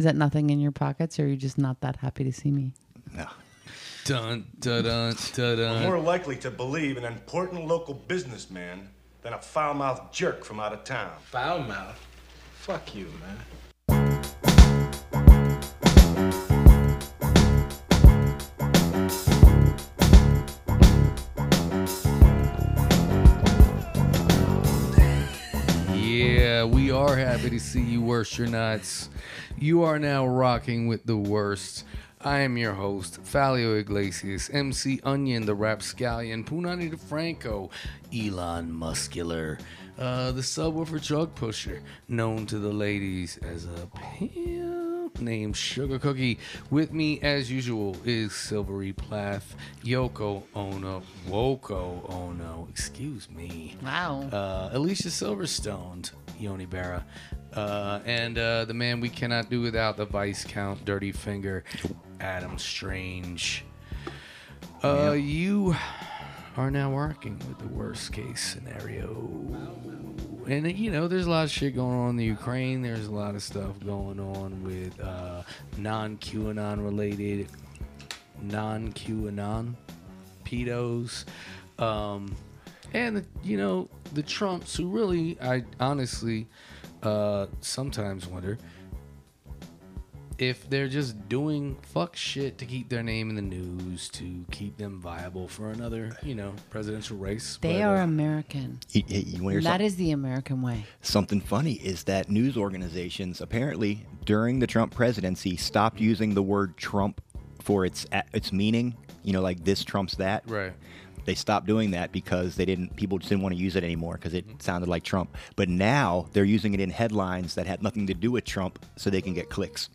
Is that nothing in your pockets, or are you just not that happy to see me? No. Dun dun dun dun dun. More likely to believe an important local businessman than a foul-mouthed jerk from out of town. Foul mouth. Fuck you, man. We are happy to see you, worst your nuts. You are now rocking with the worst. I am your host, Falio Iglesias, MC Onion, the Rapscallion, Punani DeFranco, Elon Muscular, uh, the subwoofer drug pusher, known to the ladies as a pimp named Sugar Cookie. With me, as usual, is Silvery Plath, Yoko Ono, Woko Ono, excuse me Wow. uh, Alicia Silverstone, Yoni Berra, uh, and uh, the man we cannot do without, the Vice Count, Dirty Finger, Adam Strange. Uh, You are now working with the worst case scenario. And, you know, there's a lot of shit going on in the Ukraine. There's a lot of stuff going on with uh, non QAnon related, non QAnon pedos. Um, and the, you know the Trumps who really I honestly uh, sometimes wonder if they're just doing fuck shit to keep their name in the news to keep them viable for another you know presidential race. they But, are uh, American. You, you- you wanna hear That some- is the American way. something funny is that news organizations apparently during the Trump presidency stopped using the word Trump for its its meaning. You know, like this trumps that. right. They stopped doing that because they didn't. People just didn't want to use it anymore because it mm-hmm. sounded like Trump. But now they're using it in headlines that had nothing to do with Trump, so they can get clicks.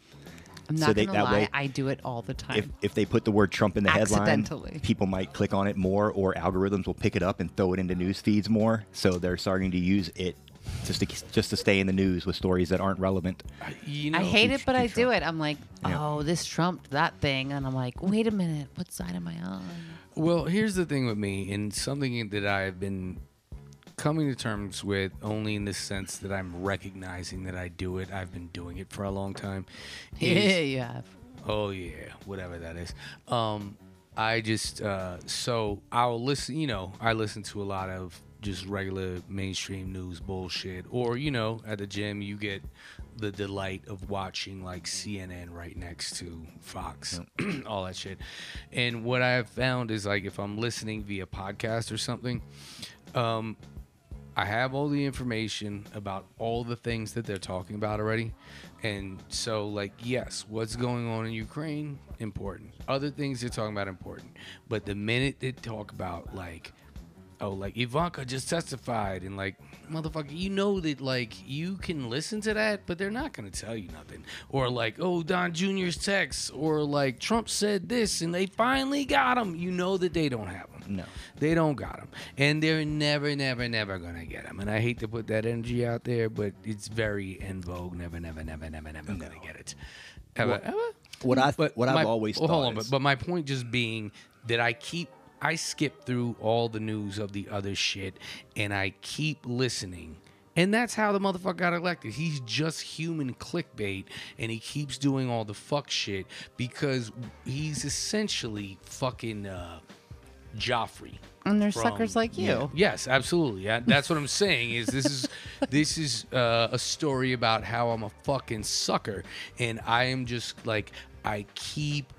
I'm So they- gonna that lie. way- I do it all the time. If if they put the word Trump in the headline, people might click on it more, or algorithms will pick it up and throw it into news feeds more. So they're starting to use it just to just to stay in the news with stories that aren't relevant. You know, I hate it, but I keep do it. I'm like, Yeah. oh, this trumped that thing, and I'm like, wait a minute, what side am I on? Well, here's the thing with me, and something that I've been coming to terms with only in the sense that I'm recognizing that I do it. I've been doing it for a long time. Yeah, you have. Oh yeah, whatever that is. Um, I just uh, so I'll listen. You know, I listen to a lot of just regular mainstream news bullshit, or you know, at the gym you get the delight of watching like CNN right next to Fox, all that shit. And what I have found is like if I'm listening via podcast or something, um, I have all the information about all the things that they're talking about already. And so, like, yes, what's going on in Ukraine, important. Other things they're talking about, important. But the minute they talk about, like, oh, like Ivanka just testified, and like, motherfucker, you know that, like, you can listen to that, but they're not going to tell you nothing. Or, like, oh, Don Jr.'s text, or like, Trump said this, and they finally got him. You know that they don't have him. No. They don't got him, and they're never, never, never gonna get him. And I hate to put that energy out there, but it's very in vogue. Never, never, never, never, never gonna get it. Ever, ever. What I, what I've always well, thought hold on, is- but, but my point just being that I keep I skip through all the news of the other shit, and I keep listening. And that's how the motherfucker got elected. He's just human clickbait, and he keeps doing all the fuck shit because he's essentially fucking uh, Joffrey. And they're from- suckers like you. Yeah. Yes, absolutely. Yeah, that's what I'm saying. Is this is this is uh, a story about how I'm a fucking sucker, and I am just like I keep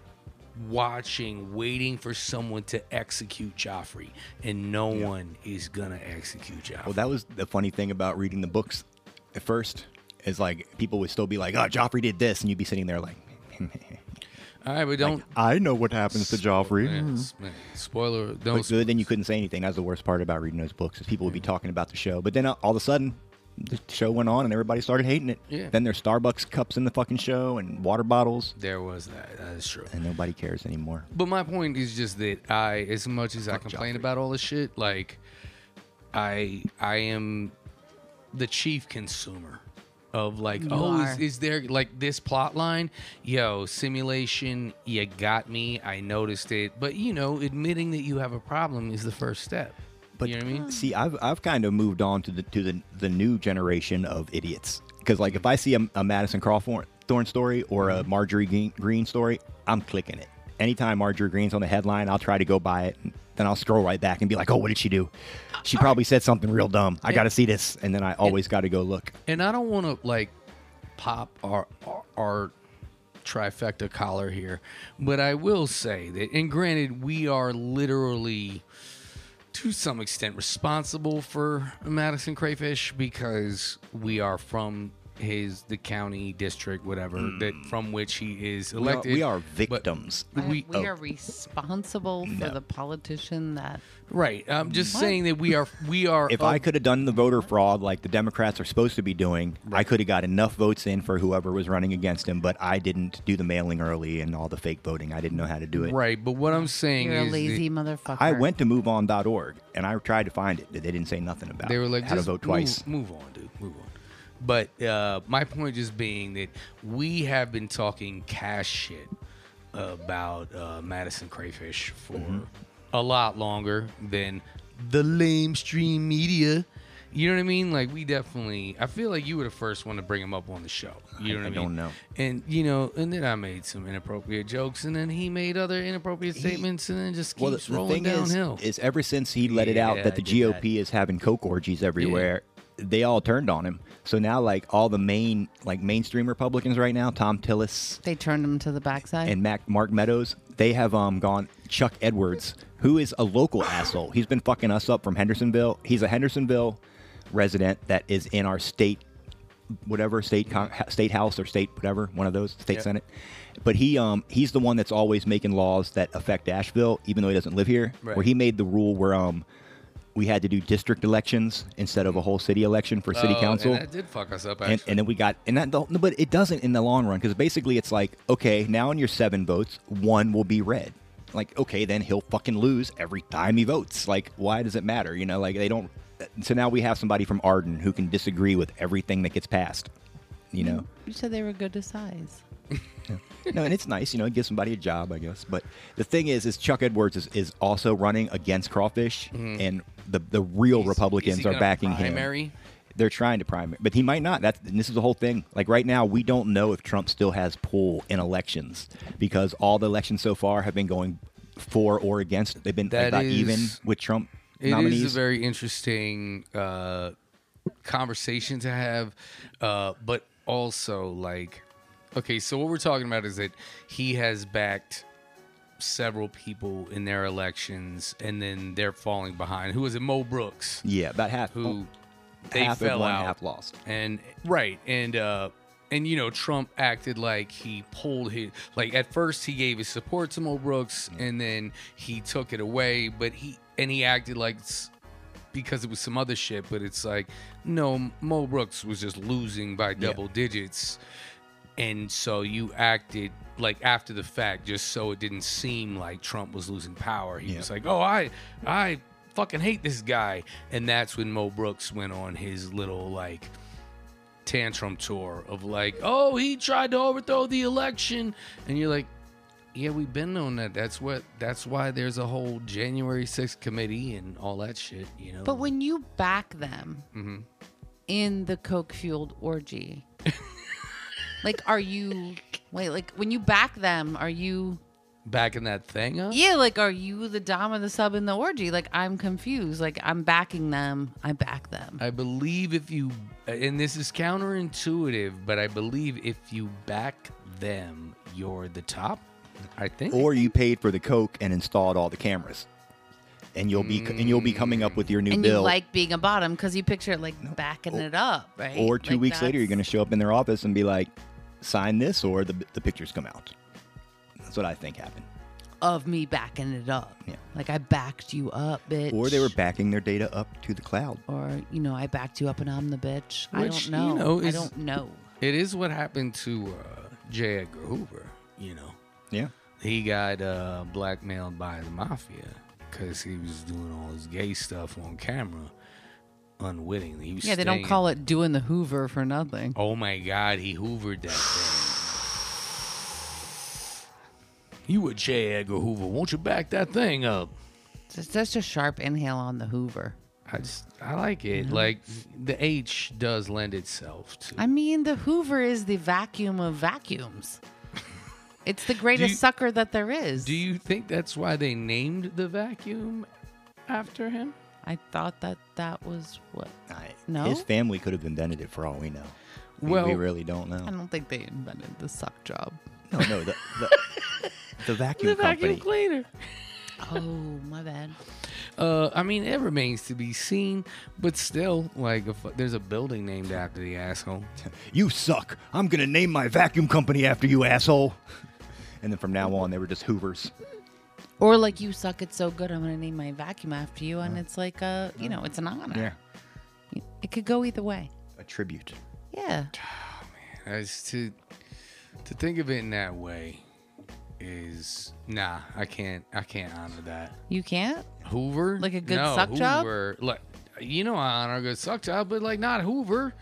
watching, waiting for someone to execute Joffrey, and no one is gonna execute Joffrey. Well, that was the funny thing about reading the books at first. Is like people would still be like, "Oh, Joffrey did this," and you'd be sitting there like, All right, but don't. "I know what happens to Joffrey." Yeah, s- man, spoiler. Don't. But good, then you couldn't say anything. That's the worst part about reading those books is people would be talking about the show, but then uh, all of a sudden, the show went on and everybody started hating it. Yeah. Then there's Starbucks cups in the fucking show and water bottles, there was that. That is true. and nobody cares anymore. But my point is just that I, as much as I complain Joffrey. about all this shit, like I, I am the chief consumer of like, You oh, is, is there like this plot line? Yo, simulation, you got me. I noticed it, but you know, admitting that you have a problem is the first step. But you know what I mean? see, I've I've kind of moved on to the to the the new generation of idiots because like if I see a, a Madison Crawford Thorn story or a mm-hmm. Marjorie Greene, Greene story, I'm clicking it. Anytime Marjorie Greene's on the headline, I'll try to go buy it. Then I'll scroll right back and be like, "Oh, what did she do? She uh, probably said something real dumb. I got to see this." And then I always got to go look. And I don't want to like pop our, our our trifecta collar here, but I will say that, and granted, we are literally to some extent responsible for Madison Crayfish because we are from his the county district whatever that from which he is Hmm. We are, elected. we are victims. I- we- we oh. are responsible for No. the politician that. right. I'm just What? saying that we are we are. If of- I could have done the voter fraud like the Democrats are supposed to be doing, I could have got enough votes in for whoever was running against him. But I didn't do the mailing early and all the fake voting. I didn't know how to do it. right, but what I'm saying You're a is that- lazy motherfucker. I went to moveon.org and I tried to find it. They didn't say nothing about They were like, how to just vote twice. Move, move on, dude. Move on. But uh, my point just being that we have been talking cash shit about uh, Madison Crayfish for Mm-hmm. a lot longer than the lamestream media. You know what I mean? Like we definitely. I feel like you were the first one to bring him up on the show. You know what I, I mean? don't know. And you know, and then I made some inappropriate jokes, and then he made other inappropriate statements, and then just keeps Well, the, the rolling thing downhill. is ever since he let it out that the I. GOP is having coke orgies everywhere, they all turned on him. So now, like all the main, like mainstream Republicans right now, Thom Tillis They turned him to the backside. and Mac, Mark Meadows, they have um gone. Chuck Edwards, who is a local asshole, he's been fucking us up from Hendersonville. He's a Hendersonville resident that is in our state, whatever state con- ha- state house or state whatever one of those state Yep. senate. But he um he's the one that's always making laws that affect Asheville, even though he doesn't live here. Right. Where he made the rule where um we had to do district elections instead of a whole city election for city Oh, council And that did fuck us up. and, Actually. and then we got and that don't- but it doesn't in the long run because basically it's like okay now in your seven votes one will be red like okay then he'll fucking lose every time he votes like why does it matter you know like they don't so now we have somebody from arden who can disagree with everything that gets passed you know you said they were good to size. no and it's nice you know it gives somebody a job i guess but the thing is is chuck edwards is, is also running against crawfish and the the real Is- republicans is are backing him primary? they're trying to primary, but he might not. That's and this is the whole thing. Like right now, we don't know if Trump still has pull in elections because all the elections so far have been going for or against. They've been That about is- even with Trump It is nominees. a very interesting uh, conversation to have, uh, but also like, okay, so what we're talking about is that he has backed several people in their elections, and then they're falling behind. Who was it? Mo Brooks, yeah, about half. who they half fell won, out, half lost. and right, and uh, and you know Trump acted like he pulled his like at first he gave his support to Mo Brooks, and then he took it away, but he and he acted like. because it was some other shit, but it's like, no, Mo Brooks was just losing by double digits. And so you acted like after the fact, just so it didn't seem like Trump was losing power. He Yeah. was like, oh, I, I fucking hate this guy. And that's when Mo Brooks went on his little like tantrum tour of like, oh, he tried to overthrow the election. And you're like, yeah, we've been on that. That's what. That's why there's a whole January 6th committee and all that shit. You know. But when you back them Mm-hmm. in the coke fueled orgy, like, are you wait? Like, when you back them, are you? backing that thing up. Yeah, like, are you the dom or the sub in the orgy? Like, I'm confused. Like, I'm backing them. I back them. I believe if you, and this is counterintuitive, but I believe if you back them, you're the top. I think. Or you paid for the coke and installed all the cameras, and you'll be and you'll be coming up with your new and bill. you like being a bottom because you picture it like backing it up, right? or two Like, weeks later, you're going to show up in their office and be like, "Sign this," or the the pictures come out. That's what I think happened. of me backing it up. Yeah. Like I backed you up, bitch. Or they were backing their data up to the cloud. Or you know, I backed you up and I'm the bitch. I don't you know. know, I don't know. It is what happened to uh, J. Edgar Hoover. You know, Yeah. he got uh, blackmailed by the mafia because he was doing all his gay stuff on camera unwittingly. He was Yeah, they don't staying- call it doing the Hoover for nothing. Oh my God, he hoovered that thing. You a J. Edgar Hoover? Won't you back that thing up? It's such a sharp inhale on the Hoover. I just I like it. Mm-hmm. Like the H does lend itself to. I mean, the Hoover is the vacuum of vacuums. It's the greatest you- sucker that there is. Do you think that's why they named the vacuum after him? I thought that that was what. I- No? His family could have invented it for all we know. We, we really don't know. I don't think they invented the suck job. No, no, the the, the vacuum The vacuum company. cleaner. Oh, my bad. Uh, I mean, it remains to be seen, but still, like, if there's a building named after the asshole. You suck. I'm gonna name my vacuum company after you, asshole. And then from now on, they were just Hoovers. Or like you suck it so good, I'm gonna name my vacuum after you, and it's like a, you know, it's an honor. Yeah. It could go either way. a tribute. Yeah. Oh, As to to think of it in that way is nah. I can't. I can't honor that. You can't. Hoover, Like a good no, suck job? Hoover, Like, you know, I honor a good suck job, but like not Hoover,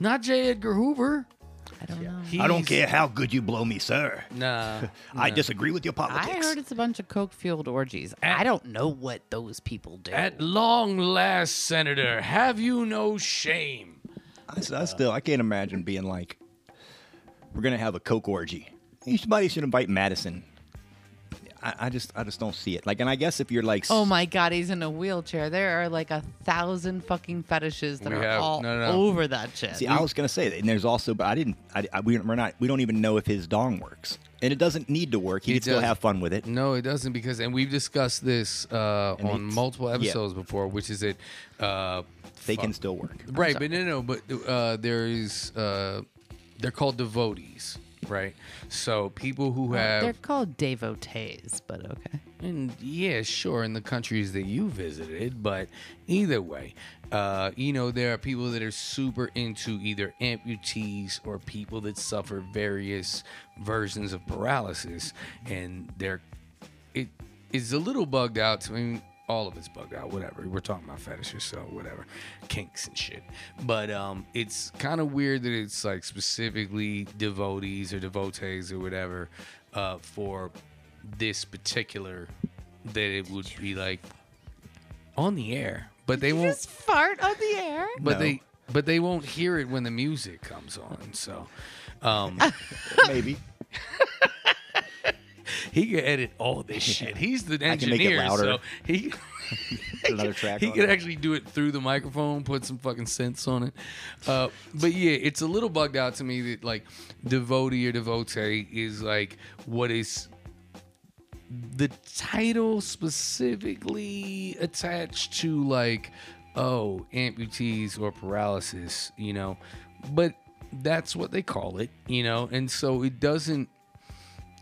not J. Edgar Hoover. I don't know. I don't care how good you blow me, sir. Nah, I nah. disagree with your politics. I heard it's a bunch of coke fueled orgies. I don't know what those people do. At long last, Senator, have you no shame? I still, I can't imagine being like, we're gonna have a coke orgy. Somebody should invite Madison. I, I just, I just don't see it. Like, and I guess if you're like, Oh my god, he's in a wheelchair. There are like a thousand fucking fetishes that We are have- all no, no, no. over that shit. See, I was gonna say that, and there's also, but I didn't. I, I, we, we're not. We don't even know if his dong works, and it doesn't need to work. He It can still have fun with it. No, it doesn't because, and we've discussed this uh, on it's- multiple yeah. episodes before, which is that uh, They fuck. can still work. right, but no, no, but uh, there is uh, they're called devotees, right? So people who have They're called devotees, but okay. And yeah, sure, in the countries that you visited, but either way, uh, you know, there are people that are super into either amputees or people that suffer various versions of paralysis, and they're it is a little bugged out. To, I mean, all of it's bugged out. Whatever. We're talking about fetishes, so whatever, kinks and shit. But um, it's kind of weird that it's like specifically devotees or devotees or whatever uh, for this particular that it would be like on the air, but they You won't. just fart on the air. But No. they but they won't hear it when the music comes on. So. Um, Maybe. he can edit all this shit. He's the I can make it engineer, so he another track. he could it. actually do it through the microphone, put some fucking sense on it. Uh, but yeah, it's a little bugged out to me that like devotee or devotee is like what is the title specifically attached to like oh amputees or paralysis, you know, but that's what they call it, you know, and so it doesn't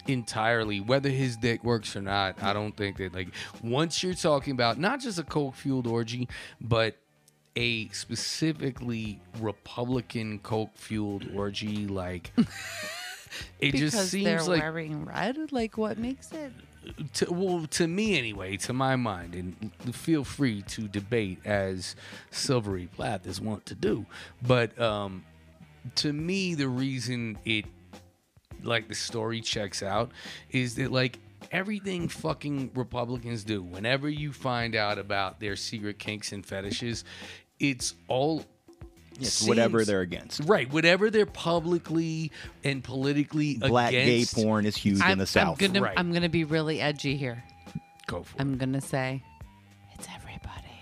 entirely whether his dick works or not i don't think that like once you're talking about not just a coke fueled orgy but a specifically republican coke fueled orgy like it because just seems they're like wearing red. Like, what makes it? to, well to me anyway to my mind and feel free to debate as silvery plath is wont to do but um to me the reason it like the story checks out is that like everything fucking republicans do whenever you find out about their secret kinks and fetishes it's all It's whatever they're against. right whatever they're publicly and politically Black against gay porn is huge I'm, in the I'm South. gonna, Right. I'm gonna be really edgy here. go for it I'm gonna say, it's everybody.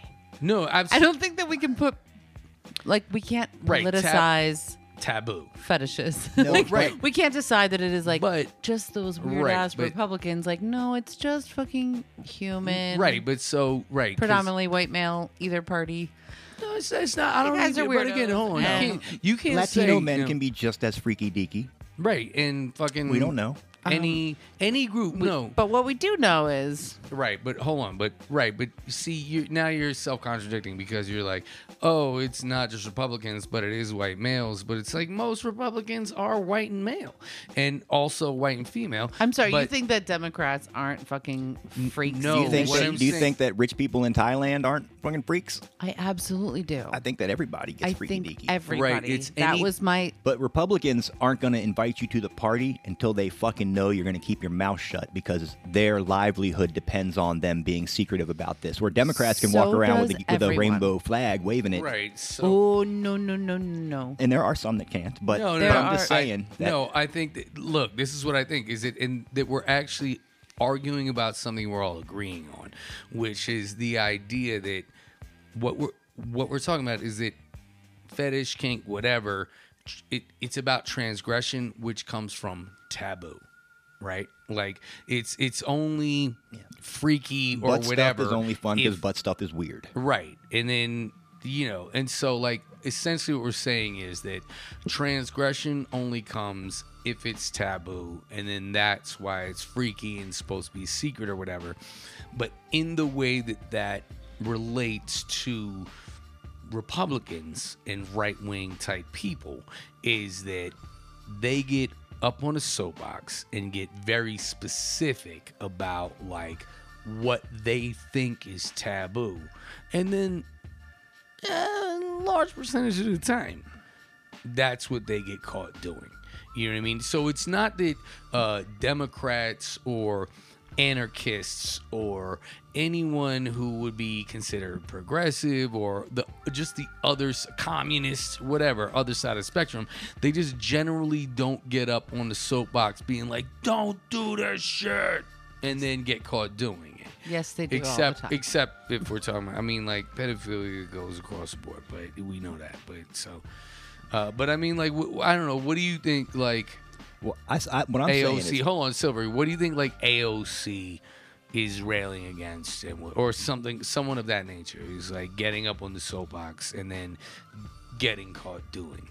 no I absolutely don't think that we can put, like, we can't Right, tab- politicize taboo fetishes. No, Like, right. We can't decide that it is like But- just those weird Right, ass but- Republicans. Like, no, it's just fucking human. Right, but so right, 'cause- Predominantly white male, either party. No, it's, it's not. I don't. guys Even, are but again, weirdos. hold on. You And- can't. You can't Latino say, men you know, can be just as freaky deaky. right and fucking. We don't know. Any um, any group. no, But what we do know is right. But hold on. But right. But see, you now you're self contradicting because you're like, oh, it's not just Republicans, but it is white males. But it's like most Republicans are white and male, and also white and female. I'm sorry, you But- think that Democrats aren't fucking freaks? no, do you think what that, I'm do you saying- think that rich people in Thailand aren't fucking freaks? I absolutely do. I think that everybody gets I freaky think deaky. everybody. it's that any- was my but Republicans aren't going to invite you to the party until they fucking know you're going to keep your mouth shut because their livelihood depends on them being secretive about this. Where Democrats can walk around with, a, with a rainbow flag waving it, Right. So Oh no no no no no. and there are some that can't. But, No, no, but I'm just are- saying. that, no, I think that look, this is what I think is it in that we're actually arguing about something we're all agreeing on, which is the idea that what we're what we're talking about is that fetish, kink, whatever, it, it's about transgression, which comes from taboo, right? Like it's it's only freaky or butt whatever. stuff is only fun because butt stuff is weird. Right. And then, you know, and so like essentially what we're saying is that transgression only comes if it's taboo. And then that's why it's freaky and supposed to be secret or whatever. But in the way that that relates to Republicans and right wing type people is that they get up on a soapbox and get very specific about like what they think is taboo. And then a large percentage of the time, that's what they get caught doing. You know what I mean? So it's not that uh, Democrats or anarchists or anyone who would be considered progressive or the just the others communists whatever other side of the spectrum they just generally don't get up on the soapbox being like don't do this shit and then get caught doing it Yes, they do all the except time. except if we're talking about, I mean like pedophilia goes across the board, but we know that. But so, uh, but I mean like I don't know. What do you think like Well, I, s- I- what I'm saying AOC? is, hold on, Silvery. What do you think like AOC is railing against, and wh- or something, someone of that nature is like getting up on the soapbox and then getting caught doing.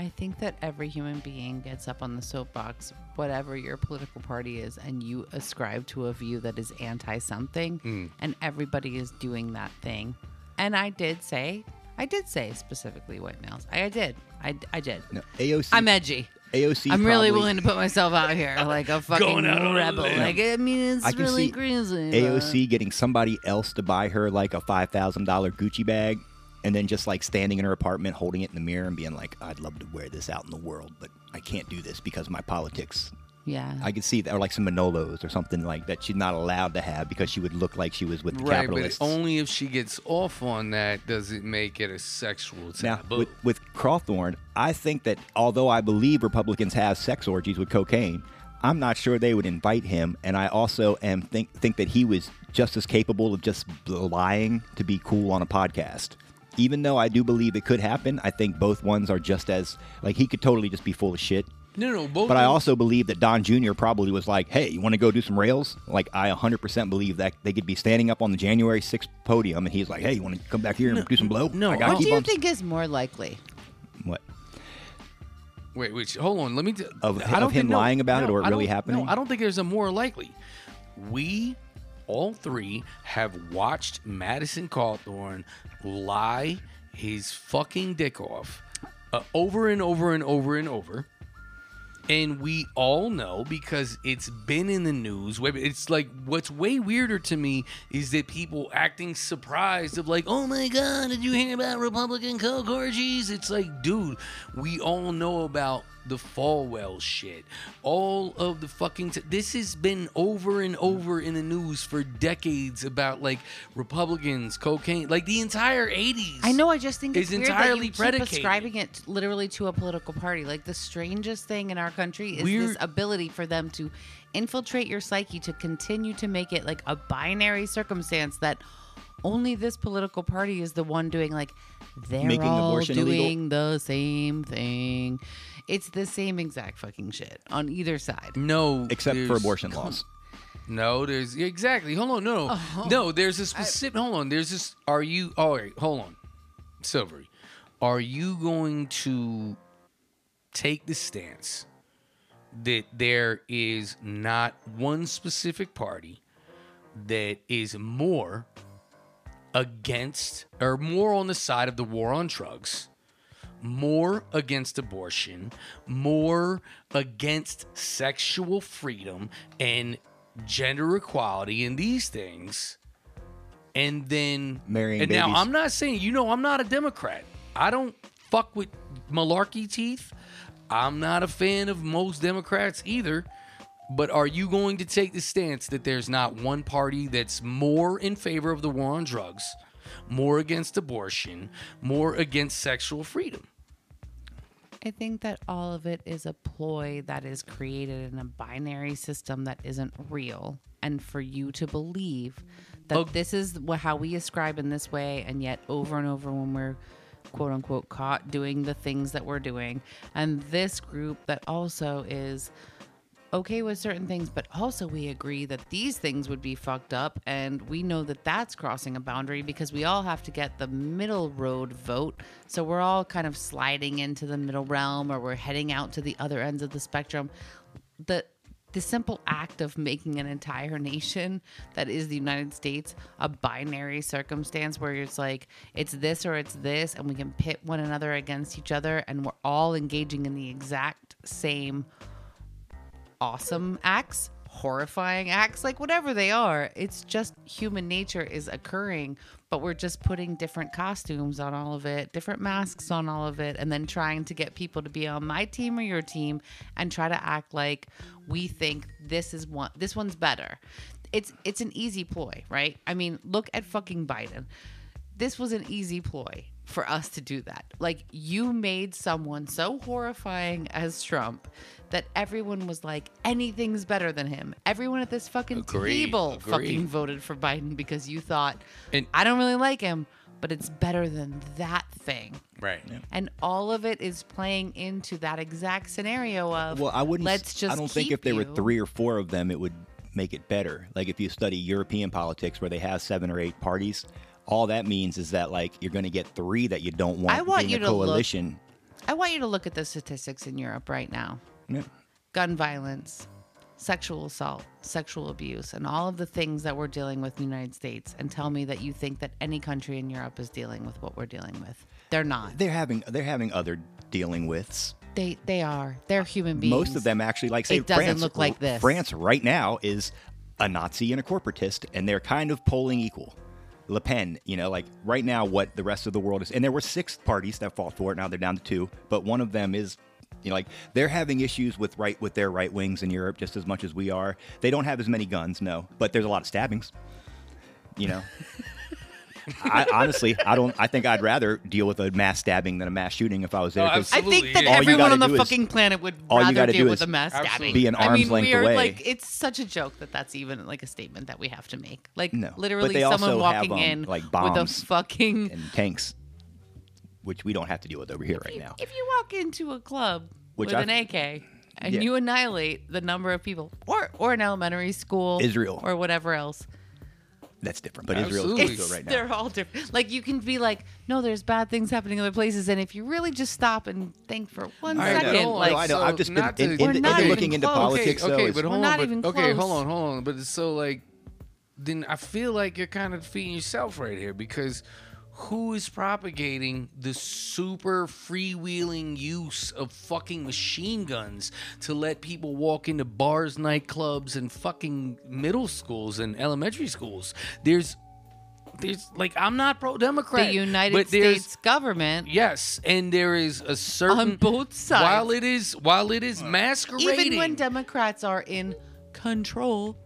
I think that every human being gets up on the soapbox, whatever your political party is, and you ascribe to a view that is anti something, Mm. and everybody is doing that thing. And I did say, I did say specifically white males. I, I did. I, I did. no, AOC. I'm edgy. AOC. I'm really probably- willing to put myself out here like a fucking Going out on a rebel. limb. Like I mean, it's I can really see crazy. AOC getting somebody else to buy her like a five thousand dollar Gucci bag, and then just like standing in her apartment, holding it in the mirror, and being like, "I'd love to wear this out in the world, but I can't do this because of my politics." Yeah. I could see that, or like some Manolos or something like that. She's not allowed to have because she would look like she was with the Right, but capitalists. only if she gets off on that does it make it a sexual Now, with, with Cawthorn, I think that although I believe Republicans have sex orgies with cocaine, I'm not sure they would invite him. And I also am think think that he was just as capable of just lying to be cool on a podcast. Even though I do believe it could happen, I think both ones are just as like he could totally just be full of shit. No, no, both. But I also believe that Don Jr. probably was like, "Hey, you want to go do some rails?" Like I 100% believe that they could be standing up on the January 6th podium, and he's like, "Hey, you want to come back here and do some blow?" no, I what do you bumps." think is more likely? What? Wait, wait, hold on. Let me. T- Of- I don't of him think- no, lying about it or it really happening? No, I don't think there's a more likely. We, all three, have watched Madison Cawthorn lie his fucking dick off uh, over and over and over and over. And we all know because it's been in the news. It's like what's way weirder to me is that people acting surprised of like, oh my god, did you hear about Republican coke orgies? It's like, dude, we all know about the Falwell shit. All of the fucking t- this has been over and over in the news for decades about like Republicans, cocaine, like the entire '80s. I know. I just think it's is weird entirely that you keep predicated. ascribing it literally to a political party. Like the strangest thing in our country is We're- this ability for them to infiltrate your psyche to continue to make it like a binary circumstance that only this political party is the one doing. Like they're Making all doing illegal? the same thing. It's the same exact fucking shit on either side. No, Except for there's- abortion laws. No, there's exactly. Hold on, no, no, Oh. no. There's a specific. hold on. There's this. Are you? All right. Hold on, Silvery. Are you going to take the stance that there is not one specific party that is more against or more on the side of the war on drugs? More against abortion, more against sexual freedom and gender equality and these things. And then Marrying and now. I'm not saying you know I'm not a Democrat. I don't fuck with malarkey teeth. I'm not a fan of most Democrats either. But are you going to take the stance that there's not one party that's more in favor of the war on drugs, more against abortion, more against sexual freedom? I think that all of it is a ploy that is created in a binary system that isn't real. And for you to believe that Oh. this is how we ascribe in this way, and yet over and over when we're quote unquote caught doing the things that we're doing, and this group that also is okay with certain things, but also we agree that these things would be fucked up. And we know that that's crossing a boundary because we all have to get the middle road vote. So we're all kind of sliding into the middle realm or we're heading out to the other ends of the spectrum. The the simple act of making an entire nation that is the United States a binary circumstance where it's like it's this or it's this and we can pit one another against each other and we're all engaging in the exact same awesome acts, horrifying acts, like whatever they are. It's just human nature is occurring, but we're just putting different costumes on all of it, different masks on all of it, and then trying to get people to be on my team or your team and try to act like we think this is one this one's better. It's it's an easy ploy, right? I mean, look at fucking Biden this was an easy ploy for us to do that. Like you made someone so horrifying as Trump that everyone was like, anything's better than him. Everyone at this fucking Agreed, table agreed. fucking voted for Biden because you thought, And- I don't really like him, but it's better than that thing. Right. And all of it is playing into that exact scenario of Well, I wouldn't. Let's just. I don't think if there were three or four of them, it would make it better. Like if you study European politics, where they have seven or eight parties, all that means is that like you're going to get three that you don't want. I want you a to look- I want you to look at the statistics in Europe right now. Yeah. gun violence, sexual assault, sexual abuse, and all of the things that we're dealing with in the United States, and tell me that you think that any country in Europe is dealing with what we're dealing with. They're not. They're having they're having other dealing withs. They they are. They're human beings. Most of them actually, like say It doesn't France, look like this. France right now is a Nazi and a corporatist, and they're kind of polling equal. Le Pen, you know, like right now, what the rest of the world is, and there were six parties that fought for it. Now they're down to two, but one of them is, you know, like they're having issues with right with their right wings in Europe just as much as we are. They don't have as many guns, no, but there's a lot of stabbings. You know, I, honestly, I don't. I think I'd rather deal with a mass stabbing than a mass shooting if I was there. Oh, 'cause I think that yeah. Everyone on the do is- fucking planet would all rather gotta deal do with is a mass stabbing. Absolutely. be an arm's I mean, length we are away. like it's such a joke that that's even like a statement that we have to make. Like No, literally someone also have, walking um, in like with a fucking and tanks, which we don't have to deal with over here right now. If you walk into a club Which with I- an AK and Yeah. you annihilate the number of people, or or an elementary school, Israel. or whatever else, That's different, but Israel's Absolutely. close to it's, it right now. they're all different. Like you can be like, no, there's bad things happening in other places, and if you really just stop and think for one I know. second, No, like no, I know. I've just been not in, to- in, We're in not even looking into close. politics. okay, though, okay, is- but hold on. but, okay, hold on, hold on. But it's so like, then I feel like you're kind of defeating yourself right here because who is propagating the super freewheeling use of fucking machine guns to let people walk into bars, nightclubs, and fucking middle schools and elementary schools? There's, there's like I'm not pro Democrat, the United States government, Yes, and there is a certain On both sides. While it is while it is masquerading, even when Democrats are in control,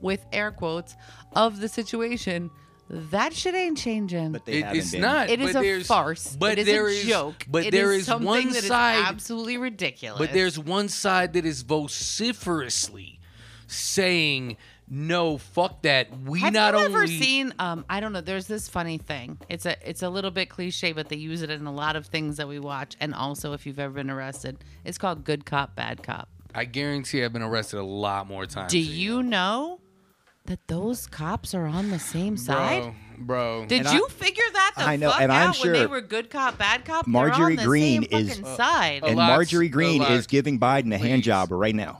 with air quotes, of the situation, that shit ain't changing. but they It- haven't it's been. not. It is but a there's- farce. But it is there a is- joke. But It there is is something one that is side. absolutely ridiculous. But there's one side that is vociferously saying, "No, fuck that. We Have not you only ever seen? Um, I don't know. There's this funny thing. It's a it's a little bit cliche, but they use it in a lot of things that we watch. And also, if you've ever been arrested, it's called good cop, bad cop. I guarantee I've been arrested a lot more times. Do than you know that those cops are on the same side? bro? bro. Did And I- you figure that the I know, fuck and I'm out when they were good cop, bad cop? They're Marjorie on the Greene same is- fucking Uh, side. and Lots- Marjorie Greene lots. is giving Biden a hand job right now.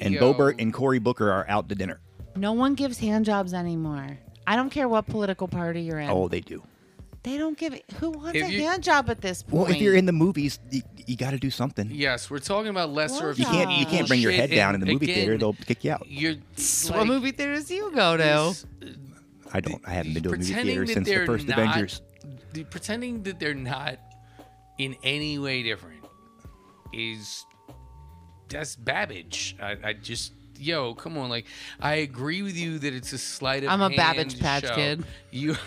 And Yo. Boebert and Cory Booker are out to dinner. no one gives hand jobs anymore. I don't care what political party you're in. Oh, they do. They don't give it. Who wants If a you- hand job at this point? Well, if you're in the movies, you, you got to do something. Yes, we're talking about lesser of You can't you can't bring your bullshit, head down in and the movie theater; they'll kick you out. You're what movie theaters do you go to? is- I don't. I haven't been to a movie pretending theater that since the they're first not- Avengers. the- pretending that they're not in any way different is that's Babbage. I, I just yo, come on. Like, I agree with you that it's a slight of I'm a hand Babbage Patch show. Kid. You.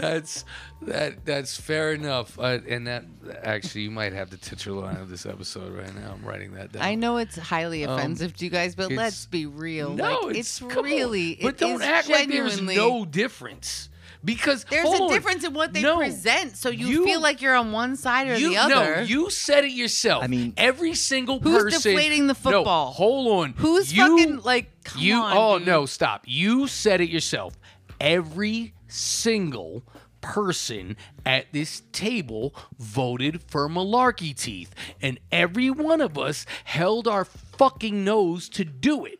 that's that. That's fair enough. Uh, and that actually, you might have the titular line of this episode right now. I'm writing that down. I know it's highly offensive to you guys, but Um, let's be real. No, like, it's, it's, come on. really. But it don't is act like there's no difference. Because There's a on. difference in what they No. present, so you, You- feel like you're on one side or you, the other. No, you said it yourself. I mean- every single Who's person. deflating the No, football? hold on. Who's you, fucking like? Come you? on, oh dude. no, stop. You said it yourself. Every single person at this table voted for malarkey teeth, and every one of us held our fucking nose to do it.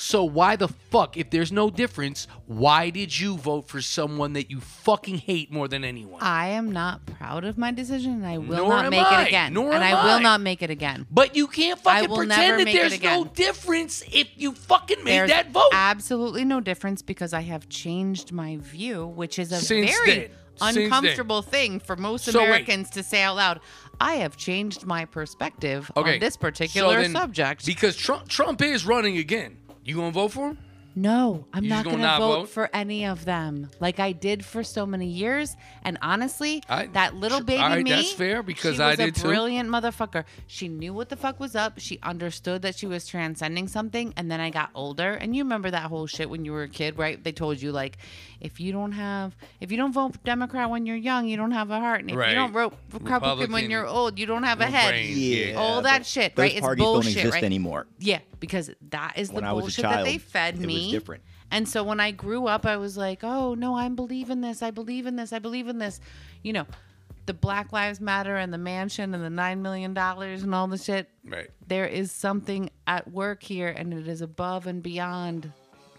So why the fuck, if there's no difference, why did you vote for someone that you fucking hate more than anyone? I am not proud of my decision, and I will Nor not am make I. it again. Nor and am I will I. not make it again. But you can't I fucking will pretend never that make it there's no again. difference if you fucking made There's that vote. absolutely no difference because I have changed my view, which is a Since very then. Since then. uncomfortable thing for most So wait. Americans to say out loud. I have changed my perspective on this so particular then- subject. Because Trump, Trump is running again. You gonna vote for him? No, I'm You just not gonna going to vote, vote? for any of them like I did for so many years. And honestly, I- that little baby all right, me, that's fair, because she I was did a too. brilliant motherfucker. She knew what the fuck was up. She understood that she was transcending something. And then I got older, and you remember that whole shit when you were a kid, right? They told you like, if you don't have, if you don't vote Democrat when you're young, you don't have a heart, and if Right. you don't vote Republican, Republican, when you're old, you don't have a head. brain. Yeah, all that but shit, those right? It's parties bullshit, don't exist right? anymore. Yeah, because that is When the I was a bullshit that they fed it was different. And so when I grew up, I was like, oh, no, I believe in this. I believe in this. I believe in this. You know, the Black Lives Matter and the mansion and the $9 million and all the shit. Right. There is something at work here, and it is above and beyond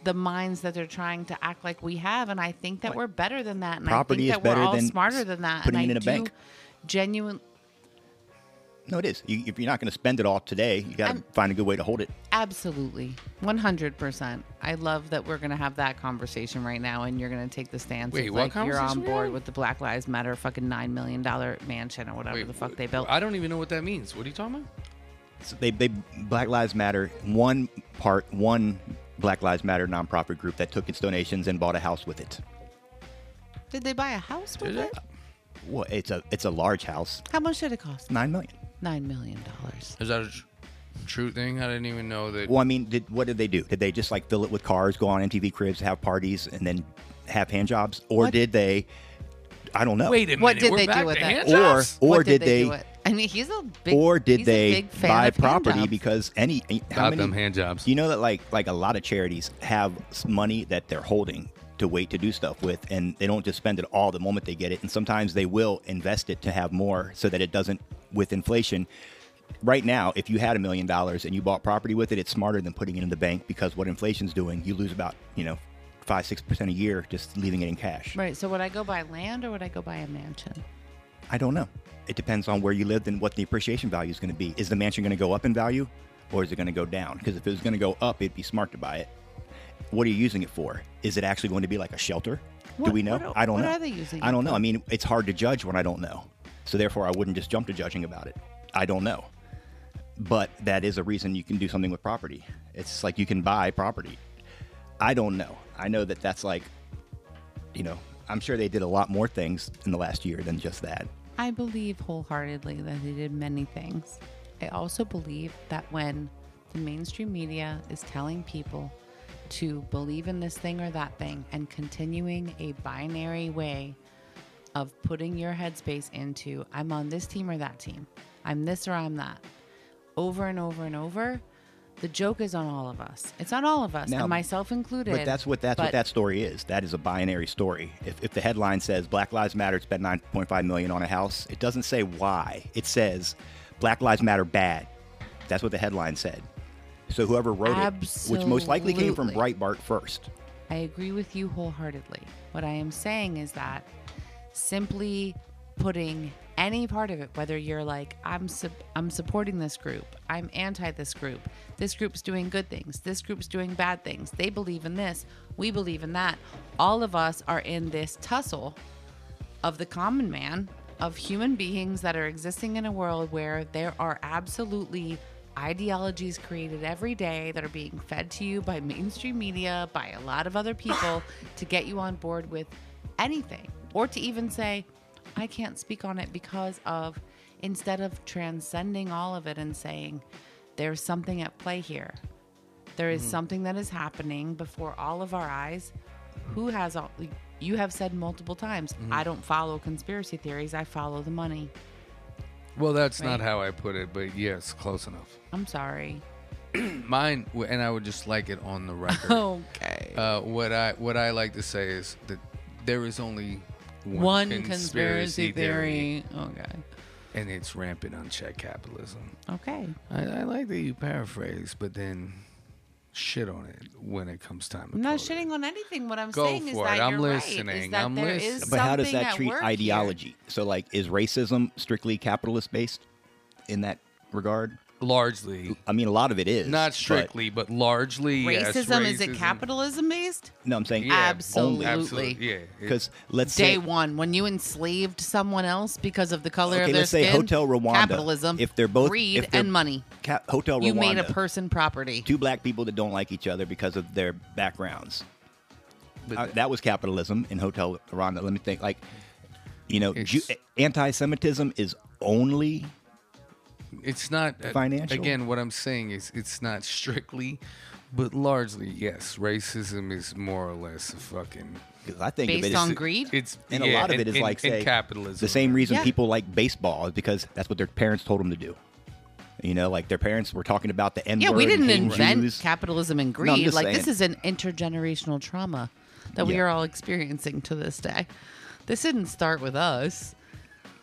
the minds that they're trying to act like we have. And I think that we're better than that. And Property I is think that better we're all than smarter than that. putting and I in a do bank. genuine No, it is. You, if you're not going to spend it all today, you got to find a good way to hold it. Absolutely. 100%. I love that we're going to have that conversation right now and you're going to take the stance Wait, of what like you're on conversation we board having? with the Black Lives Matter fucking 9 million dollar mansion or whatever the fuck they built. I don't even know what that means. What are you talking about? So they, they Black Lives Matter. One part, one Black Lives Matter nonprofit group that took its donations and bought a house with it. Did they buy a house with Did it? it? Well, it's a it's a large house, How much did it cost? nine million. 9 million dollars. Is that a tr- true thing? I didn't even know that. Well, I mean, did what did they do? Did they just like fill it with cars, go on MTV Cribs, have parties, and then have hand jobs, or What? did they? I don't know. Wait a minute. What did we're they do with to that? hand Or jobs? or What did, they, they? do it? I mean, he's a big or did he's a they big fan buy of hand property jobs. because any how Got many them hand jobs. You know that like like a lot of charities have s- money that they're holding to wait to do stuff with, and they don't just spend it all the moment they get it. And sometimes they will invest it to have more, so that it doesn't with inflation. Right now, if you had a million dollars and you bought property with it, it's smarter than putting it in the bank because what inflation's doing, you lose about you know five six percent a year just leaving it in cash. Right. So would I go buy land or would I go buy a mansion? I don't know. It depends on where you lived and what the appreciation value is going to be. Is the mansion going to go up in value or is it going to go down? Because if it was going to go up, it'd be smart to buy it. What are you using it for? Is it actually going to be like a shelter? What- Do we know? are- I don't know. are they using I don't know. for? I mean, it's hard to judge when I don't know. So therefore, I wouldn't just jump to judging about it. I don't know. But that is a reason you can do something with property. It's like you can buy property. I don't know. I know that that's like, you know, I'm sure they did a lot more things in the last year than just that. I believe wholeheartedly that they did many things. I also believe that when the mainstream media is telling people to believe in this thing or that thing and continuing a binary way of putting your headspace into, I'm on this team or that team, I'm this or I'm that, over and over and over, the joke is on all of us. It's on all of us, Now- and myself included. But that's what that's But what that story is. That is a binary story. If, if the headline says Black Lives Matter spent 9.5 million on a house, it doesn't say why. It says Black Lives Matter bad. That's what the headline said. So whoever wrote it, which most likely came from Breitbart first. I agree with you wholeheartedly. What I am saying is that simply putting any part of it, whether you're like I'm su- I'm supporting this group, I'm anti this group, this group's doing good things, this group's doing bad things, they believe in this, we believe in that. All of us are in this tussle of the common man of human beings that are existing in a world where there are absolutely ideologies created every day that are being fed to you by mainstream media, by a lot of other people to get you on board with anything, or to even say, I can't speak on it because of, instead of transcending all of it and saying, there's something at play here. There is mm-hmm. something that is happening before all of our eyes. Who has all? You have said multiple times, mm-hmm. I don't follow conspiracy theories. I follow the money. Well, that's not Right. how I put it, but yes, close enough. I'm sorry. Mine, and I would just like it on the record. Okay. Uh, what I what I like to say is that there is only one, One conspiracy, theory. Okay. and it's rampant unchecked capitalism. Okay. I, I like that you paraphrase, but then shit on it when it comes time. I'm not quote it. shitting on anything. What I'm Go saying is for that. I'm you're right. listening. Is that I'm there is listening. But how does that treat work here. ideology? So, like, is racism strictly capitalist based in that regard? Largely, I mean, a lot of it is. not strictly, but, largely. yes, Racism, is it racism. capitalism based? no, I'm saying Yeah, Absolutely. Absolutely, yeah. it- because let's Day say one, when you enslaved someone else because of the color Okay, of their let's say skin, Hotel Rwanda. capitalism, If they're both- greed if they're- and money, Ca- Hotel Rwanda, you made a person property. two black people that don't like each other because of their backgrounds. but Uh, that was capitalism in Hotel Rwanda. Let me think. Like, you know, Ju- It's- anti-Semitism is only It's not Financial? Again, what I'm saying is it's not strictly, but largely yes. Racism is more or less a fucking. because I think of Based it as- on greed? It's and yeah, a lot of and- it is and- like say capitalism. The same reason Yeah. people like baseball is because that's what their parents told them to do. You know, like their parents were talking about the N Yeah, we didn't invent Jews. capitalism and greed. just like saying. this is an intergenerational trauma that we are all experiencing to this day. This didn't start with us.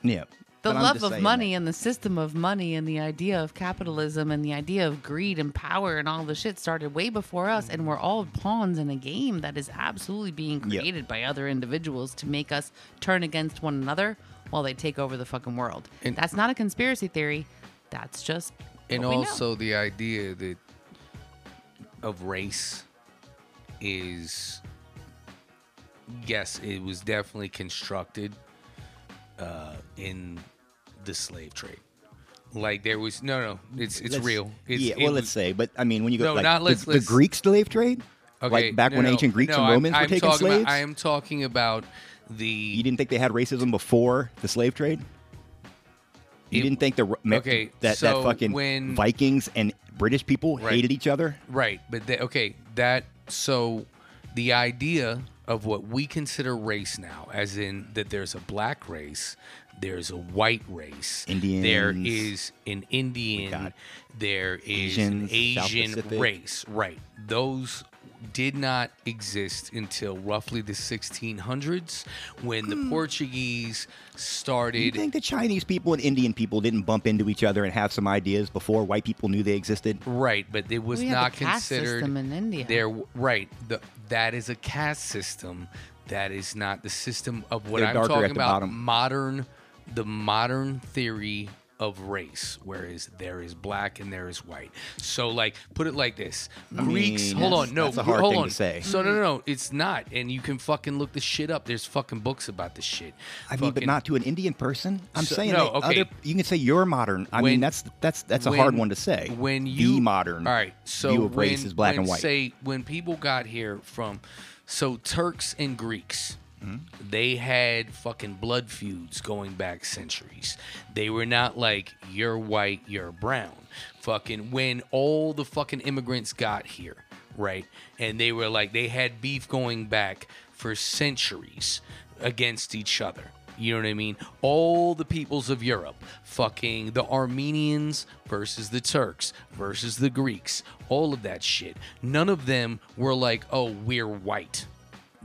Yeah, The But love of money that- and the system of money and the idea of capitalism and the idea of greed and power and all the shit started way before us and we're all pawns in a game that is absolutely being Yep. created by other individuals to make us turn against one another while they take over the fucking world. And- That's not a conspiracy theory. That's just and what we know. also the idea that of race is yes, it was definitely constructed uh, in the slave trade. Like there was no, no, it's it's Let's- real. It's, yeah, well, was- let's say, but I mean, when you go No, like not the, let's- the let's- Greek slave trade, Okay, like back no, when no, ancient Greeks no, and I'm- Romans I'm, were taking talking slaves, About, I am talking about the. you didn't think they had racism before the slave trade. You It- didn't think the me- Okay, that so that fucking when- Vikings and British people Right. hated each other. Right, but the, okay, that so the idea of what we consider race now, as in that there's a black race, there's a white race, there Indians. is an Indian, there is Asians, an Asian race. Right, those did not exist until roughly the 1600s when the hmm. Portuguese started. You think the Chinese people and Indian people didn't bump into each other and have some ideas before white people knew they existed? Right, but it was We had not the caste considered. system in India. There, right. The, that is a caste system. That is not the system of what They're I'm talking at the about. bottom. Modern, the modern theory of race, whereas there is black and there is white. So, like, put it like this: Greeks. mean, hold that's- on, no, that's a hard hold thing on. to say. So no, no, no, it's not. And you can fucking look the shit up. There's fucking books about this shit. I mean, but Fucking- not to an Indian person. I'm So- saying no, that okay. other. You can say you're modern. I When- mean, that's that's that's a hard when- one to say. When you the modern all right, so view of race when- is black when, and white. Say when people got here from, so Turks and Greeks, Mm-hmm. they had fucking blood feuds going back centuries. They were not like you're white, you're brown. Fucking when all the fucking immigrants got here, right, and they were like they had beef going back for centuries against each other. You know what I mean? All the peoples of Europe, fucking the Armenians versus the Turks versus the Greeks, all of that shit. None of them were like, oh, we're white.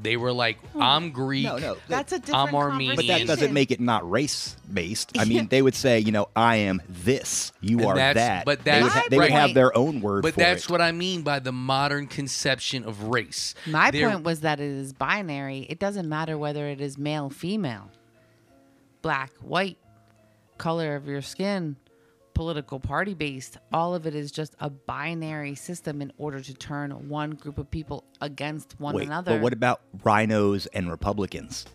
They were like, hmm. I'm Greek. No, no. That's a I'm different Armenian. But that doesn't make it not race based. I mean, they would say, you know, I am this. You And are that's- that. but they would, that's- ha- they would My have their own word But for that's it. what I mean by the modern conception of race. My There- point was that it is binary. It doesn't matter whether it is male, female, black, white, color of your skin, political party based. All of it is just a binary system in order to turn one group of people against one Wait, another. but what about rhinos and Republicans?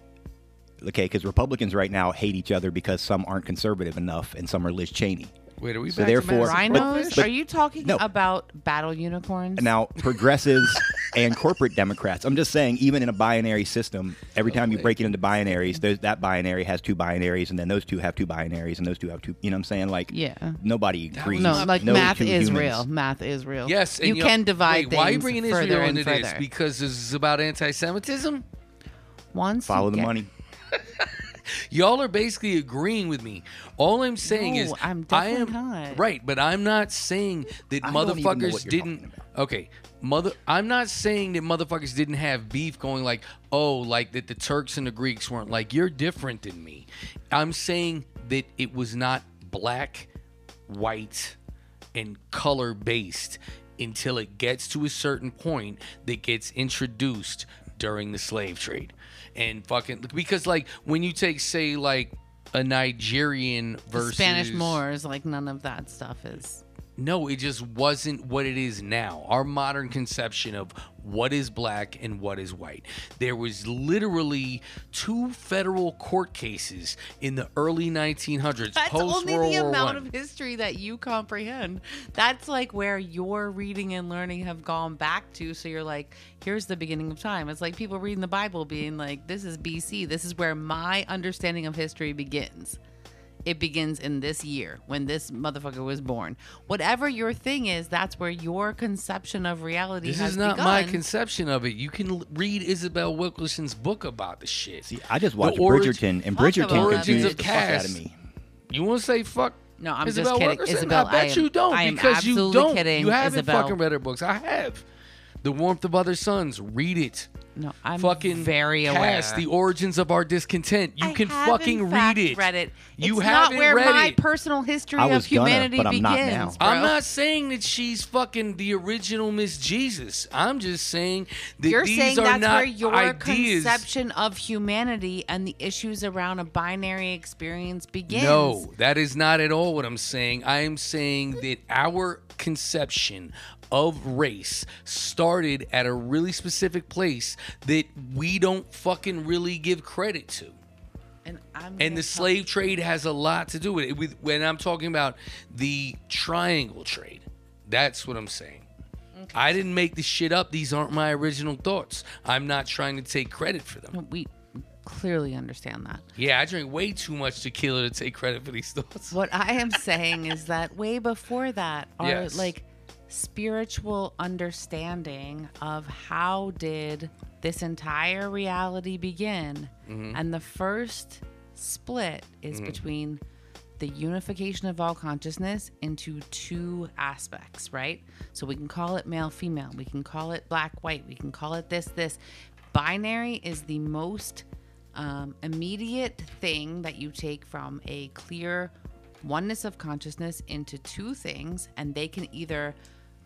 Okay, because Republicans right now hate each other because some aren't conservative enough and some are Liz Cheney. Wait, are we So back to therefore- Madison but- Rhinos? but- Are you talking no. about battle unicorns? Now, progressives and corporate Democrats. I'm just saying, even in a binary system, every time you break it into binaries, there's, that binary has two binaries, and then those two have two binaries, and those two have two. You know what I'm saying? Like, Yeah. nobody agrees. no, like No math is humans. real. Math is real. Yes, and you you're- can divide wait, Why are you things bringing further Israel and into this? Because this is about anti-Semitism. Once you Follow the get- money. Y'all are basically agreeing with me. All I'm saying No, is, I'm I am not. right, but I'm not saying that I don't even know motherfuckers didn't. Okay, mother. I'm not saying that motherfuckers didn't have beef going like, oh, like that the Turks and the Greeks weren't like you're different than me. I'm saying that it was not black, white, and color based until it gets to a certain point that gets introduced during the slave trade. And fucking because like when you take say like a Nigerian versus Spanish Moors, like none of that stuff is. No, it just wasn't what it is now. Our modern conception of what is black and what is white. There was literally two federal court cases in the early 1900s, That's only World the War amount One. of history that you comprehend. That's like where your reading and learning have gone back to. So you're like, here's the beginning of time. It's like people reading the Bible being like, this is BC. This is where my understanding of history begins. It begins in this year when this motherfucker was born. Whatever your thing is, that's where your conception of reality This has is not begun. my conception of it. You can l- read Isabel Wilkerson's book about the shit. See, I just watched orig- Bridgerton, and Bridgerton about that, confused Origins the of fuck out of me. You want to say fuck? No, I'm just Isabel kidding. Wilkerson? Isabel, I bet I am- you don't I am because you don't. kidding, you haven't Isabel. fucking read her books. I have. The Warmth of Other Suns. Read it. No, I'm fucking very aware. Caste the origins of our discontent. You I can have, fucking in fact, read it. Read it. You it's haven't not where read my it. personal history I of was gonna, humanity but I'm not begins. now. bro. I'm not saying that she's fucking the original Miss Jesus. I'm just saying that You're these saying are that's not where your ideas. conception of humanity and the issues around a binary experience begins. No, that is not at all what I'm saying. I am saying that our conception of race started at a really specific place that we don't fucking really give credit to. And, I'm And the slave trade has a lot to do with it. With when I'm talking about the triangle trade, that's what I'm saying. I didn't make this shit up. These aren't my original thoughts. I'm not trying to take credit for them. We clearly understand that. Yeah, I drink way too much tequila to take credit for these thoughts. What I am saying is that way before that are Yes. like spiritual understanding of how did this entire reality begin. Mm-hmm. And the first split is between the unification of all consciousness into two aspects, right? So we can call it male female, we can call it black white, we can call it this this. Binary is the most um, immediate thing that you take from a clear oneness of consciousness into two things, and they can either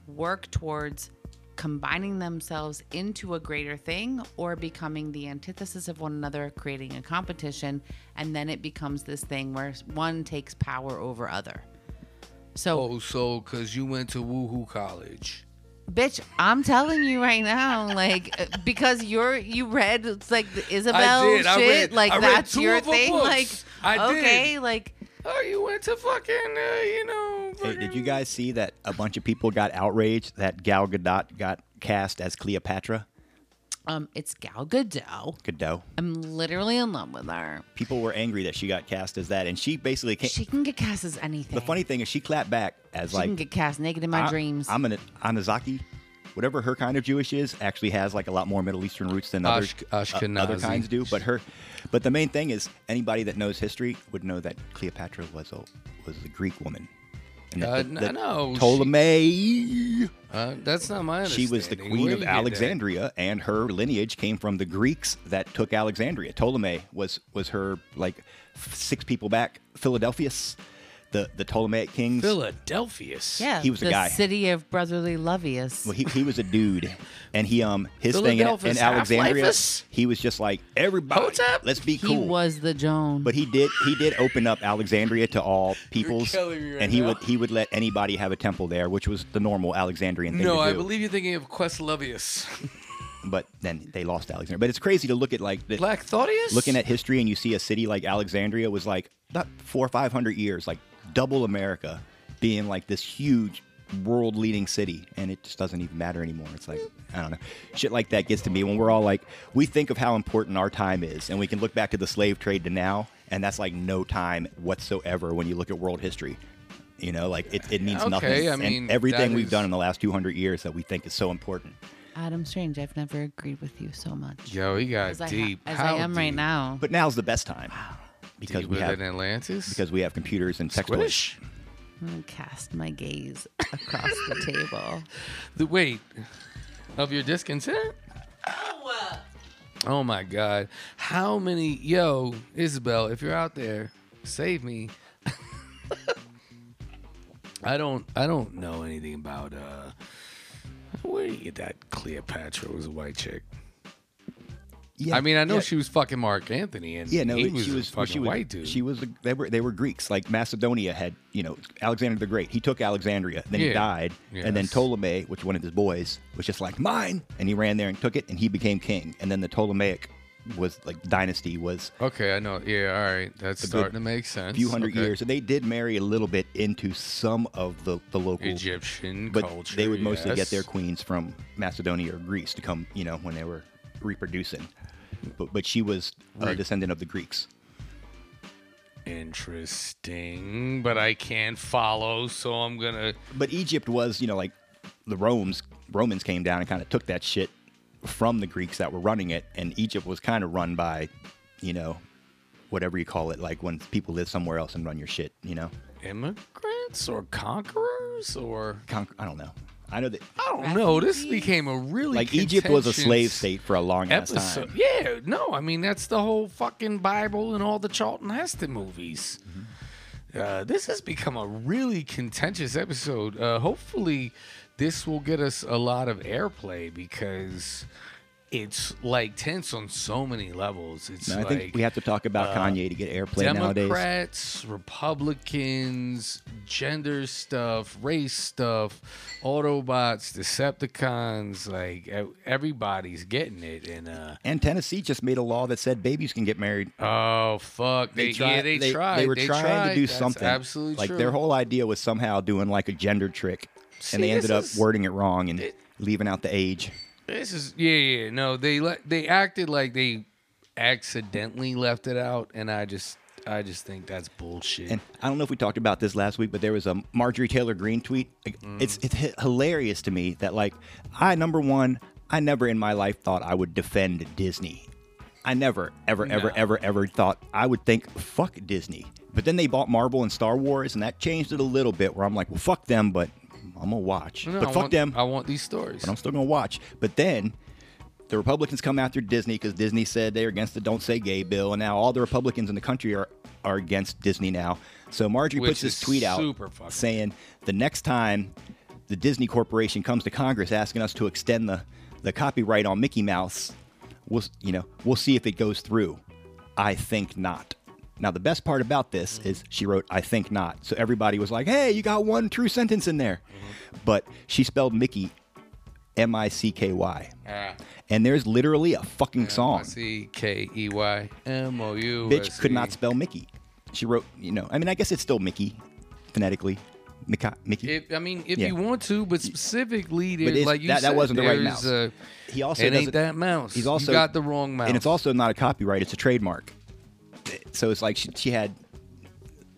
work towards combining themselves into a greater thing or becoming the antithesis of one another, creating a competition, and then it becomes this thing where one takes power over other. So, Oh, so because you went to Woohoo College. Bitch, I'm telling you right now, like uh, because you're you read it's like the Isabel I did, I shit, read- like I read that's two your of thing, books. like I did. okay, like Oh, you went to fucking, uh, you know. Hey, did you guys see that a bunch of people got outraged that Gal Gadot got cast as Cleopatra? Um, it's Gal Gadot. Gadot. I'm literally in love with her. People were angry that she got cast as that, and she basically came. She can get cast as anything. the funny thing is, she clapped back as she like can get cast naked in my I- dreams. I'm an Anazaki. Whatever her kind of Jewish is, actually has like a lot more Middle Eastern roots than other Ash- uh, other kinds do. But her, but the main thing is, anybody that knows history would know that Cleopatra was a was a Greek woman. And Uh, that- n- that no, she- Ptolemy. Uh, that's not my She was the queen of get that? Alexandria, and her lineage came from the Greeks that took Alexandria. Ptolemy was was her like six people back. Philadelphus, the the Ptolemaic kings. Philadelphia's. yeah, he was a the guy. city of brotherly lovius. Well, he, he was a dude, and he um his thing in, in Alexandria, Half-Lifers? he was just like everybody, Hotep? let's be cool. he was the Joan. but he did he did open up Alexandria to all peoples, killing me right and he now. would he would let anybody have a temple there, which was the normal Alexandrian thing No, to I do. believe you're thinking of Quest Queslovius. but then they lost Alexandria. But it's crazy to look at like the, Black Thaddeus? looking at history and you see a city like Alexandria was like about four or five hundred years, like double America, being like this huge world leading city, and it just doesn't even matter anymore. It's like I don't know, shit like that gets to me when we're all like, we think of how important our time is, and we can look back to the slave trade to now, and that's like no time whatsoever when you look at world history. You know, like it, it means Okay, nothing. I mean, and everything we've is- done in the last 200 years that we think is so important. Adam Strange, I've never agreed with you so much. Yo, he got as I, ha- deep. as How I am right now. But now's the best time because Deeper we have than Atlantis? because we have computers and sex toys. Squish? I'm cast my gaze across the table. The weight of your discontent? Oh my God! How many? Yo, Isabel, if you're out there, save me. I don't. I don't know anything about. uh Where do you get that Cleopatra was a white chick? Yeah, I mean, I know yeah. she was fucking Mark Antony, and Yeah, no, he was she was fucking she was, white dude. She was. a- They were they were Greeks. Like Macedonia had, you know, Alexander the Great. He took Alexandria, then he Yeah. died, and then Ptolemy, which one of his boys, was just like mine, and he ran there and took it, and he became king. And then the Ptolemaic was like dynasty was okay, I know. Yeah, all right, that's starting to make sense. a few hundred Okay. years, and they did marry a little bit into some of the the local. Egyptian but culture. they would mostly get their queens from Macedonia or Greece to come, you know, when they were reproducing. But but she was a descendant of the Greeks. Interesting, but I can't follow, so I'm gonna. But Egypt was, you know, like the Romans Romans came down and kind of took that shit from the Greeks that were running it, and Egypt was kind of run by, you know, whatever you call it, like when people live somewhere else and run your shit, you know. immigrants or conquerors or Con- I don't know. I know that I don't know. This became a really like Egypt was a slave state for a long ass Episode. time. Yeah, no, I mean that's the whole fucking Bible and all the Charlton Heston movies. Mm-hmm. Uh, this has become a really contentious episode. Uh, hopefully, this will get us a lot of airplay because it's like tense on so many levels. It's No, I like think we have to talk about uh, Kanye to get airplay nowadays. Democrats, Republicans, gender stuff, race stuff, Autobots, Decepticons, like everybody's getting it. And uh, And Tennessee just made a law that said babies can get married. oh fuck, they, tried- yeah they, tried. They were They trying tried. to do That's something. Absolutely like true. their whole idea was somehow doing like a gender trick, See, and they ended up is- wording it wrong and it- leaving out the age. This is yeah yeah no they they acted like they accidentally left it out, and I just I just think that's bullshit. And I don't know if we talked about this last week, but there was a Marjorie Taylor Greene tweet. Like, mm. It's it's hilarious to me that like I number one, I never in my life thought I would defend Disney. I never, ever, ever, No. ever, ever thought I would think fuck Disney. But then they bought Marvel and Star Wars, and that changed it a little bit. Where I'm like, well, fuck them, but I'm gonna watch. No, but I fuck want, them, I want these stories. but I'm still gonna watch. But then the Republicans come after Disney because Disney said they're against the "Don't Say Gay" bill, and now all the Republicans in the country are are against Disney now. So Marjorie Which puts this tweet out saying the next time the Disney Corporation comes to Congress asking us to extend the the copyright on Mickey Mouse, we'll you know we'll see if it goes through. I think not. Now the best part about this Mm-hmm. is she wrote I think not. So everybody was like, "Hey, you got one true sentence in there." Mm-hmm. But she spelled Mickey M I C K Y. Ah. And there's literally a fucking song. C K E Y M O U. Bitch could not spell Mickey. She wrote, you know, I mean, I guess it's still Mickey, phonetically. Mickey. If, I mean, if Yeah. you want to, but specifically, But like you that- that said, wasn't the right there's, mouse. Uh, he also it ain't that mouse. He's also you got the wrong mouse, And it's also not a copyright, it's a trademark. So it's like she, she had,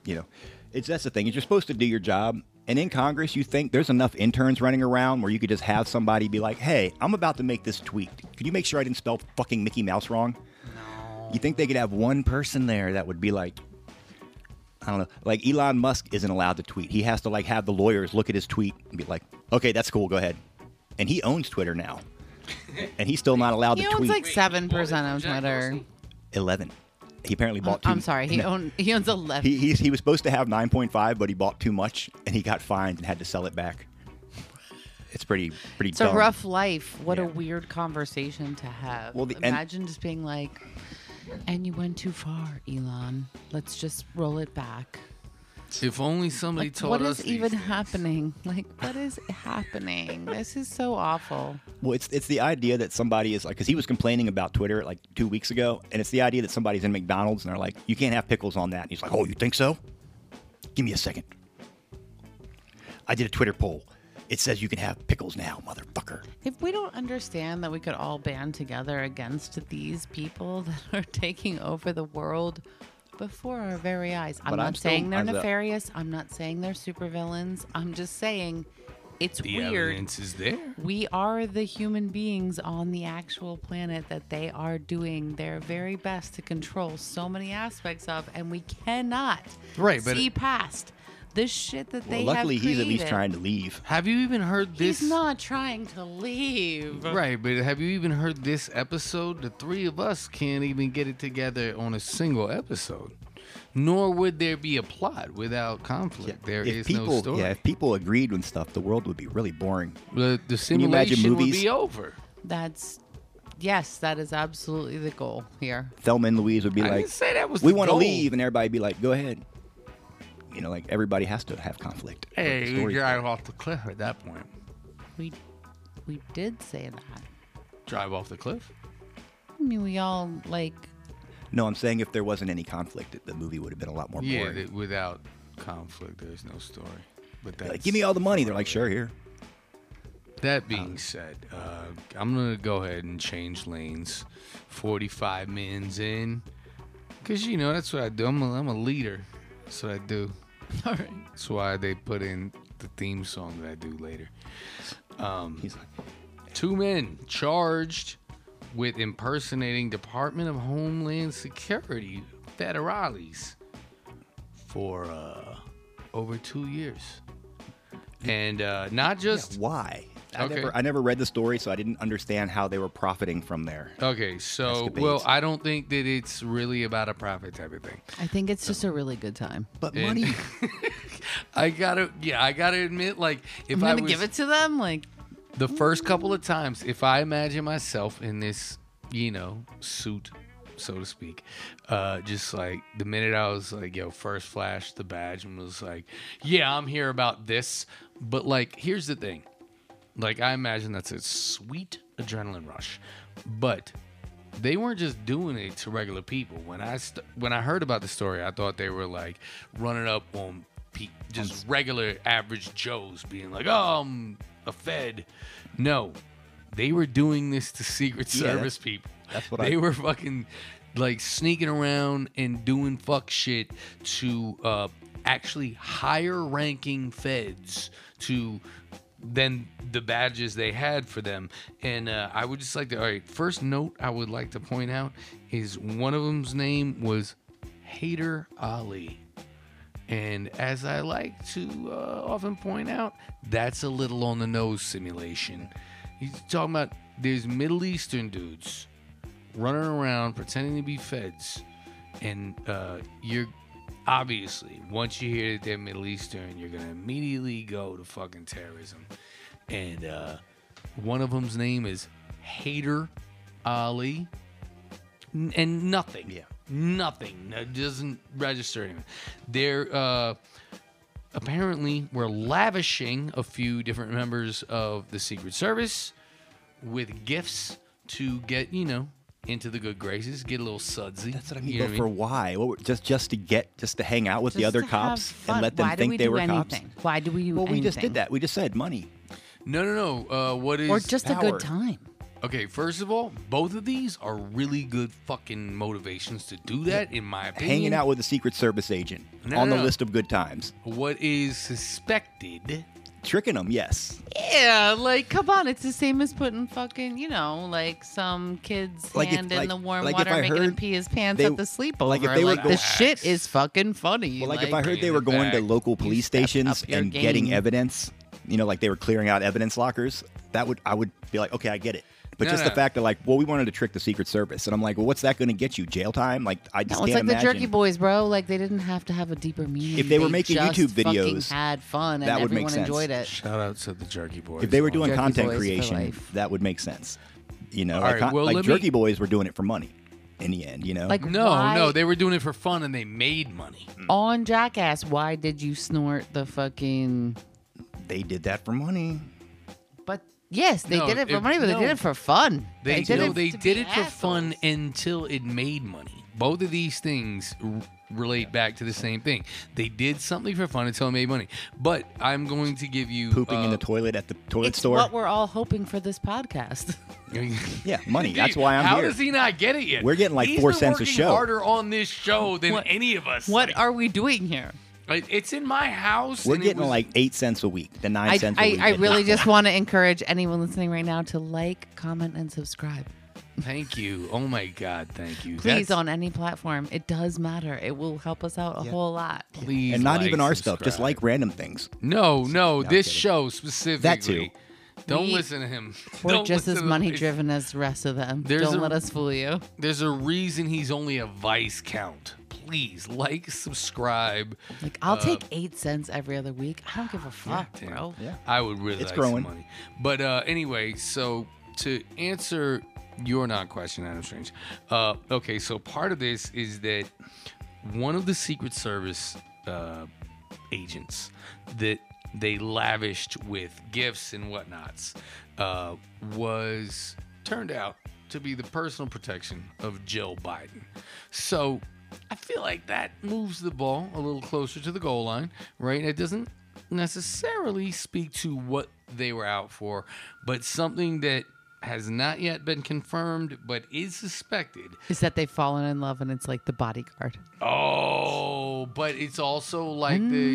you know, it's that's the thing. Is you're supposed to do your job. And in Congress, you think there's enough interns running around where you could just have somebody be like, hey, I'm about to make this tweet. Could you make sure I didn't spell fucking Mickey Mouse wrong? No. You think they could have one person there that would be like, I don't know, like Elon Musk isn't allowed to tweet. He has to like have the lawyers look at his tweet and be like, okay, that's cool, go ahead. And he owns Twitter now. and he's still not allowed He to owns tweet. like seven percent of Twitter. Dorsey? 11. He apparently bought too I'm sorry. He No. own he owns eleven. He, he was supposed to have 9.5, but he bought too much and he got fined and had to sell it back. It's pretty pretty it's dumb. a rough life. What a weird conversation to have. Well, the- and- Imagine just being like, "And you went too far, Elon. Let's just roll it back." If only somebody Like, told what us is these even things. happening? Like, what is happening? This is so awful. Well, it's it's the idea that somebody is like, because he was complaining about Twitter like two weeks ago, and it's the idea that somebody's in McDonald's and they're like, you can't have pickles on that. And he's like, oh, you think so? Give me a second. I did a Twitter poll. It says you can have pickles now, motherfucker. If we don't understand that we could all band together against these people that are taking over the world before our very eyes, I'm But not I'm still- saying they're as a- nefarious. I'm not saying they're supervillains. I'm just saying it's The weird. evidence is there. We are the human beings on the actual planet that they are doing their very best to control so many aspects of, and we cannot Right, but- see past the shit that they Well, luckily have he's at least created. trying to leave. Have you even heard this? He's not trying to leave. Right, but have you even heard this episode? The three of us can't even get it together on a single episode. Nor would there be a plot without conflict. There if is people, no story. yeah, if people agreed with stuff, the world would be really boring. the, the you imagine simulation would movies? be over. That's yes, that is absolutely the goal here. Thelma and Louise would be I like, didn't say that was we the want to goal. leave, and everybody would be like, go ahead. You know, like everybody has to have conflict. Hey, you story. drive off the cliff at that point. We we did say that. Drive off the cliff? I mean, we all like No, I'm saying if there wasn't any conflict, the movie would have been a lot more Yeah, boring. that without conflict, there's no story. But that's, like, give me all the money. They're like, sure, here. That being said, uh, I'm gonna go ahead and change lanes. 45 minutes in, cause you know that's what I do. I'm a, I'm a leader. That's what I do. all right. That's why they put in the theme song that I do later. Um, He's like, Two men charged with impersonating Department of Homeland Security federales for uh, over two years, and uh, not just why? I Okay. never, I never read the story, so I didn't understand how they were profiting from there. Okay, so Escapades. well, I don't think that it's really about a profit type of thing. I think it's just a really good time. But And- money, I gotta, yeah, I gotta admit, like if I'm gonna was, give it to them. Like the first couple of times, if I imagine myself in this, you know, suit, so to speak, uh, just like the minute I was like, yo, first flash the badge and was like, yeah, I'm here about this, but like, here's the thing, like I imagine that's a sweet adrenaline rush, but they weren't just doing it to regular people. When I st- when I heard about the story, I thought they were like running up on pe- just regular average Joes, being like, "Oh, I'm a Fed." No, they were doing this to Secret Yeah, Service people. that's what I they I- were fucking like sneaking around and doing fuck shit to uh, actually higher ranking feds to than the badges they had for them. And uh, I would just like to, all right, first note I would like to point out is one of them's name was Hater Ali. And as I like to uh, often point out, that's a little on the nose simulation. He's talking about there's Middle Eastern dudes running around pretending to be feds. And uh, you're obviously, once you hear that they're Middle Eastern, you're to immediately go to fucking terrorism. And uh, one of them's name is Hater Ali. N- and nothing. Yeah. Nothing. That doesn't register anything. They're uh, apparently were lavishing a few different members of the Secret Service with gifts to get, you know, into the good graces, get a little sudsy. that's what I mean. You know but what for why? What, were- just just to get, just to hang out with the just other to have cops fun. and let them Why do think we they do were anything? cops? Why do we do Well, we just anything? did that. We just said money. No, no, no. Uh, what is Or just a power. good time. Okay, first of all, both of these are really good fucking motivations to do that, in my opinion. Hanging out with a Secret Service agent No, on no, the no. list of good times. What is suspected? Tricking them, yes. Yeah, like come on, it's the same as putting fucking, you know, like some kid's Like if- hand in like- the warm like if water I making him heard pee his pants they- at the sleepover. like Like, if they were the go- shit is fucking funny. Well, like, if I heard they were going to local police stepped stations up your and getting evidence, you know, like they were clearing out evidence lockers, that would I would be like, okay, I get it. But No, just no. the fact that like, well, we wanted to trick the Secret Service, and I'm like, well, what's that going to get you? Jail time? Like, I just No, it's can't like the. Jerky Boys, bro. Like they didn't have to have a deeper meaning. If they were making just YouTube videos, had fun and that would make sense. enjoyed it. Shout out to the Jerky Boys. If they were doing Jerky content Boys creation, that would make sense. You know, All like, right, well, like let me- Jerky Boys were doing it for money. in the end. You know, Like No, why, no, they were doing it for fun and they made money. Mm. on Jackass. Why did you snort the fucking? they did that for money. But yes, they No, did it for it- money, but they did it for fun. They did no, it they to did it for fun until it made money. Both of these things r- relate back to the same thing. They did something for fun until it made money. But I'm going to give you Pooping in uh, the toilet at the toilet It's store. what we're all hoping for this podcast. yeah, money. That's why I'm here. How here. does he not get it yet? We're getting like He's four been cents a working show. Harder on this show than What- any of us. what Like, are we doing here? Like, it's in my house. We're and getting was- like eight cents a week, the nine I, cents a I, week. I at really this just want to encourage anyone listening right now to like, comment, and subscribe. Thank you. Oh my God, thank you. Please, That's- on any platform. It does matter. It will help us out a whole lot. please, and not like, even our stuff, just like random things. No, no, this show specifically. That too. Don't We- listen to him. We're Don't just as to him. money driven as the rest of them. There's Don't a- let us fool you. There's a reason he's only a vice count. Please like, subscribe. Like, I'll Uh, take eight cents every other week. I don't give a fuck, Damn. bro. Yeah. I would really It's like growing. some money. But uh, anyway, so to answer your non question, Adam Strange. Uh, okay, so part of this is that one of the Secret Service uh, agents that they lavished with gifts and whatnots uh, was turned out to be the personal protection of Joe Biden. So I feel like that moves the ball a little closer to the goal line, right? It doesn't necessarily speak to what they were out for, but something that has not yet been confirmed but is suspected. Is that they've fallen in love and it's like the bodyguard. Oh, but it's also like the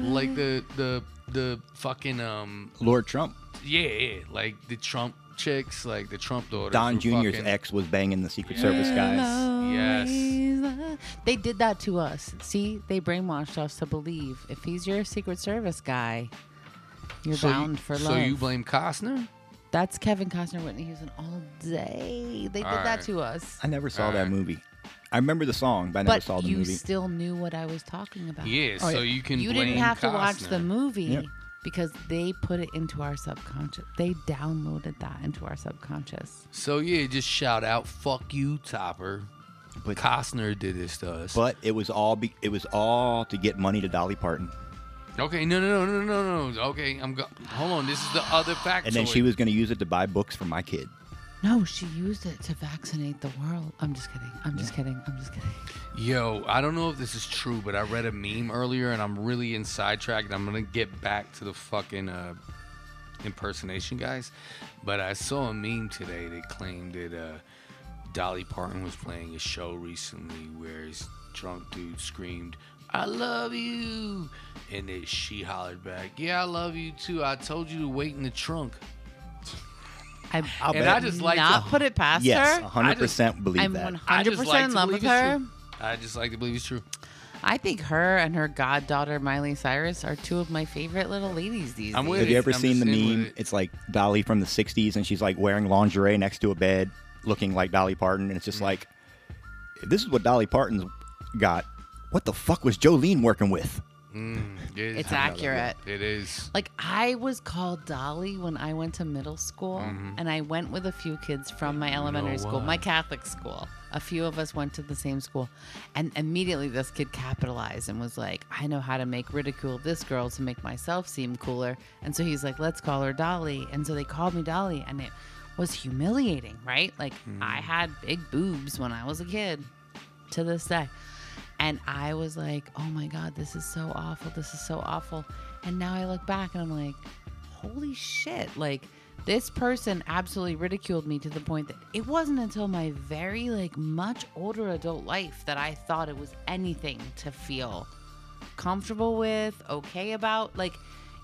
like the the the fucking um Lord Trump, yeah, yeah like the Trump chicks, like the Trump daughters. Don Jr.'s fucking- ex was banging the Secret Service guys. Yes. They did that to us. See, they brainwashed us to believe if he's your Secret Service guy, you're So you- bound for love. so you blame Costner? That's Kevin Costner, Whitney Houston all day. They did All that to us. I never saw that Alright. movie. I remember the song, but I never But saw the you movie. still knew what I was talking about. Yeah, Oh, so yeah. you can you blame didn't have to watch the movie Yep. Because they put it into our subconscious. They downloaded that into our subconscious. So yeah, just shout out, fuck you, Topper. But- Costner did this to us. but it was all be, it was all to get money to Dolly Parton, okay, no, no, no, no, no, no. Okay, I'm go- hold on. This is the other factoid. and then she was going to use it to buy books for my kid. No, she used it to vaccinate the world. I'm just kidding. I'm just kidding. I'm just kidding. Yo, I don't know if this is true, but I read a meme earlier, and I'm really in sidetrack. And I'm gonna get back to the fucking uh, impersonation guys, but I saw a meme today that claimed that uh, Dolly Parton was playing a show recently where his drunk dude screamed, "I love you," and that she hollered back, "Yeah, I love you too. I told you to wait in the trunk." I, I'll And bet. I just like not to, put it past her. yes, her. 100% believe I'm that. 100% I just like in love with her. I just like to believe it's true. I think her and her goddaughter Miley Cyrus are two of my favorite little ladies these I'm days. with Have you ever I'm seen the just in with meme? it. It's like Dolly from the '60s, and she's like wearing lingerie next to a bed, looking like Dolly Parton, and it's Mm. just like, this is what Dolly Parton's got. What the fuck was Jolene working with? Mm, it is. It's accurate. It is. Like I was called Dolly when I went to middle school, and I went with a few kids from my elementary school, my? Catholic school. A few of us went to the same school, and immediately this kid capitalized and was like, "I know how to make ridicule of this girl to make myself seem cooler." And so he's like, "Let's call her Dolly." And so they called me Dolly, and it was humiliating, right? Like I had big boobs when I was a kid, to this day. And I was like, oh my God, this is so awful. This is so awful. And now I look back and I'm like, holy shit. Like, this person absolutely ridiculed me to the point that it wasn't until my very, like, much older adult life that I thought it was anything to feel comfortable with, okay about. Like,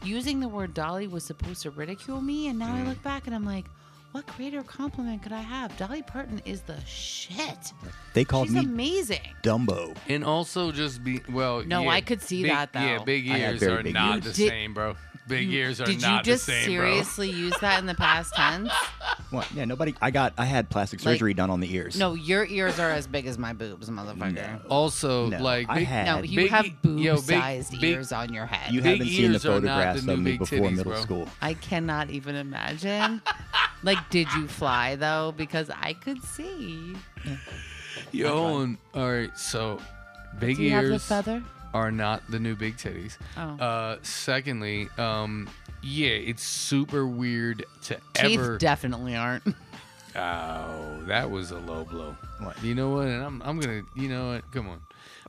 using the word Dolly was supposed to ridicule me. And now I mm. look back and I'm like, what greater compliment could I have? Dolly Parton is the shit. They called She's me amazing. Dumbo. And also just be well. No, yeah, I could see big- that, though. Yeah, big I had ears very are big not ears. the Did- same, bro. Big ears are Did not you just the same, seriously use that in the past tense? What? Yeah, nobody. I got. I had plastic Like- surgery done on the ears. No, your ears are as big as my boobs, motherfucker. bro. Also, No, like I big, had- No, you Big- have yo, big- boob-sized big- ears on your head. you big haven't seen the ears are not photographs the of me big before titties, middle bro. school. I cannot even imagine. like, did you fly though? Because I could see. Yo, hold on. all right. So, big Do you have the ears feather? Are not the new big titties. Oh. Uh, secondly, um, yeah, it's super weird to Teeth ever. definitely aren't. Oh, that was a low blow. You know what? And I'm I'm gonna. You know what? Come on.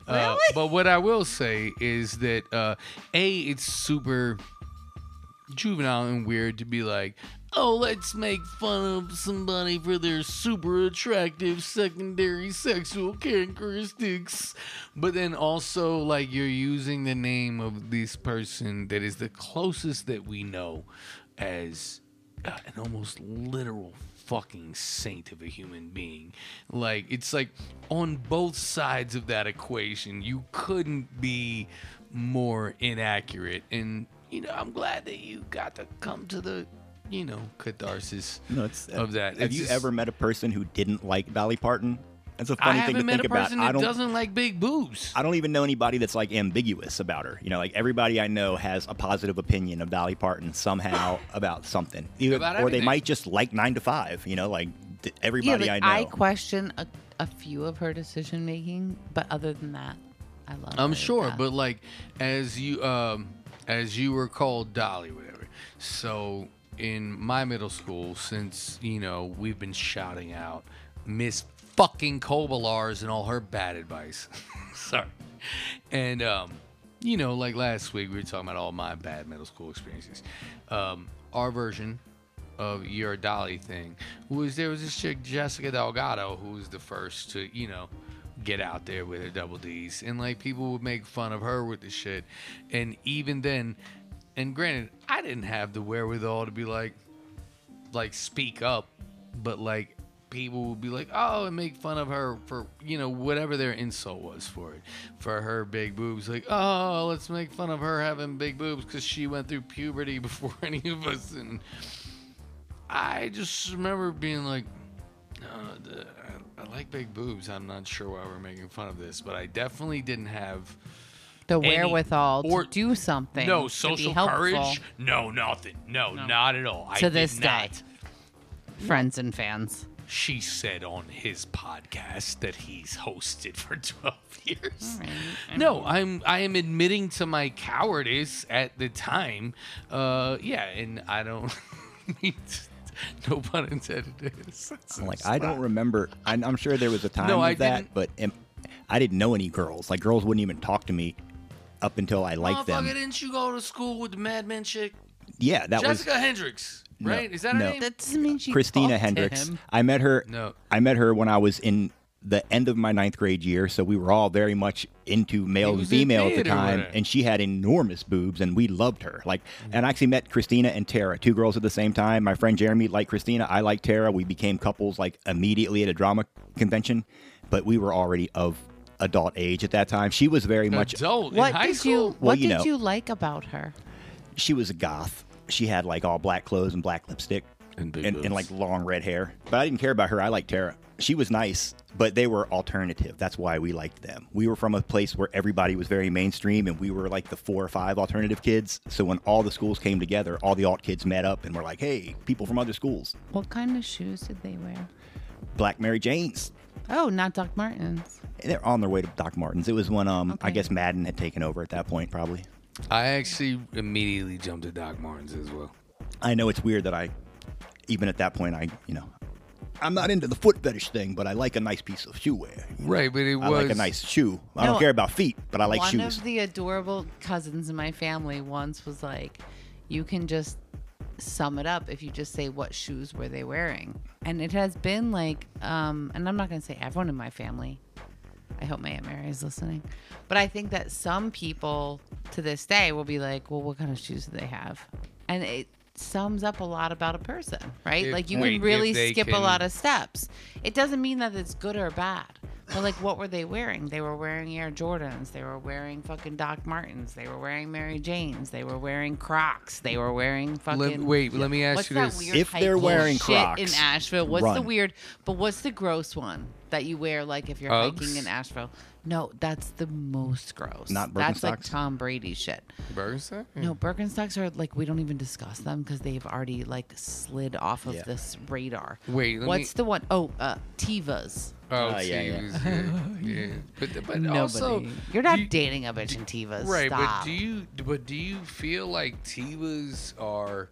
Uh, Really? but what I will say is that uh, a it's super juvenile and weird to be like, oh, let's make fun of somebody for their super attractive secondary sexual characteristics. But then also, like, you're using the name of this person that is the closest that we know as uh, an almost literal fucking saint of a human being. Like, it's like on both sides of that equation, you couldn't be more inaccurate. And, you know, I'm glad that you got to come to the, you know, catharsis No, it's, of that. Have It's you just- ever met a person who didn't like Dolly Parton? That's a funny thing to met think a person about. I don't. doesn't like big boobs. I don't even know anybody that's like ambiguous about her. You know, like everybody I know has a positive opinion of Dolly Parton somehow about something, Either, About or they might just like Nine to Five. You know, like th- yeah, everybody like, I know. I question a, a few of her decision making, but other than that, I love. I'm her, sure, yeah. but like as you um as you were called Dolly, whatever. So in my middle school, since you know we've been shouting out Miss fucking Kobalars and all her bad advice. Sorry, and um, you know, like last week we were talking about all my bad middle school experiences. Um, our version of your Dolly thing was there was this chick Jessica Delgado who was the first to you know get out there with her double D's and like people would make fun of her with the shit and even then and granted I didn't have the wherewithal to be like like speak up but like people would be like oh and make fun of her for you know whatever their insult was for it for her big boobs like oh let's make fun of her having big boobs because she went through puberty before any of us and I just remember being like, oh, the- I, I like big boobs. I'm not sure why we're making fun of this, but I definitely didn't have the any- wherewithal or- to do something. no to be social helpful. courage. No, nothing. No, not at all. I To did this day. not. Friends and fans. She said on his podcast that he's hosted for 12 years. All right. No, I'm I am admitting to my cowardice at the time. Uh, yeah, and I don't mean to- no pun intended. I'm like I don't remember. I, I'm sure there was a time No, of I that, didn't- but am, I didn't know any girls. Like girls wouldn't even talk to me up until I liked them. Motherfucker, didn't you go to school with the Mad Men chick? Yeah, that was Jessica Hendricks, No, right? Is that her no. name? That doesn't mean she Christina talked to Hendricks. him. I met her. No. I met her when I was in the end of my ninth grade year, so we were all very much into male and was in female at the theater with time, her. and she had enormous boobs, and we loved her. Like, and I actually met Christina and Tara, two girls at the same time. My friend Jeremy liked Christina, I liked Tara. We became couples like immediately at a drama convention, but we were already of adult age at that time. She was very much Adult What in high did school. you Well, What you did know. you like about her? she was a goth. She had like all black clothes and black lipstick And big and, and like long red hair. But I didn't care about her. I liked Tara. She was nice, but they were alternative. That's why we liked them. We were from a place where everybody was very mainstream and we were like the four or five alternative kids. So when all the schools came together, all the alt kids met up and were like, hey, people from other schools. What kind of shoes did they wear? Black Mary Janes. Oh, not Doc Martens. They're on their way to Doc Martens. It was when um I Okay. guess Madden had taken over at that point, probably. I actually immediately jumped to Doc Martens as well. I know it's weird that I, even at that point, I you know, I'm not into the foot fetish thing, but I like a nice piece of shoe wear. Right, but it I was like a nice shoe. I No, don't care about feet, but I like shoes. One shoes. of the adorable cousins in my family once was like, "You can just sum it up if you just say what shoes were they wearing." And it has been like, um, and I'm not going to say everyone in my family. I hope my aunt Mary is listening, but I think that some people to this day will be like, "Well, what kind of shoes do they have?" And it sums up a lot about a person, right? If- like you wait, can really skip a lot of steps. It doesn't mean that it's good or bad. But like, what were they wearing? They were wearing Air Jordans. They were wearing fucking Doc Martens. They were wearing Mary Janes. They were wearing Crocs. They were wearing fucking. Let, wait, let me ask What's you that this. weird If they're wearing bullshit Crocs, in Asheville? What's the weird? But what's the gross one that you wear? Like if you're Uggs? hiking in Asheville? No, that's the most gross. Not Birkenstocks. That's like Tom Brady shit. Birkenstock? No, Birkenstocks are like we don't even discuss them because they've already like slid off of Yeah. this radar. Wait, let what's me- the one oh uh, Tevas. Oh, Uh, yeah, yeah. Yeah, yeah. But, but Nobody. also, You're not you- dating a bitch in Tevas. right? Stop. But do you? But do you feel like Tevas are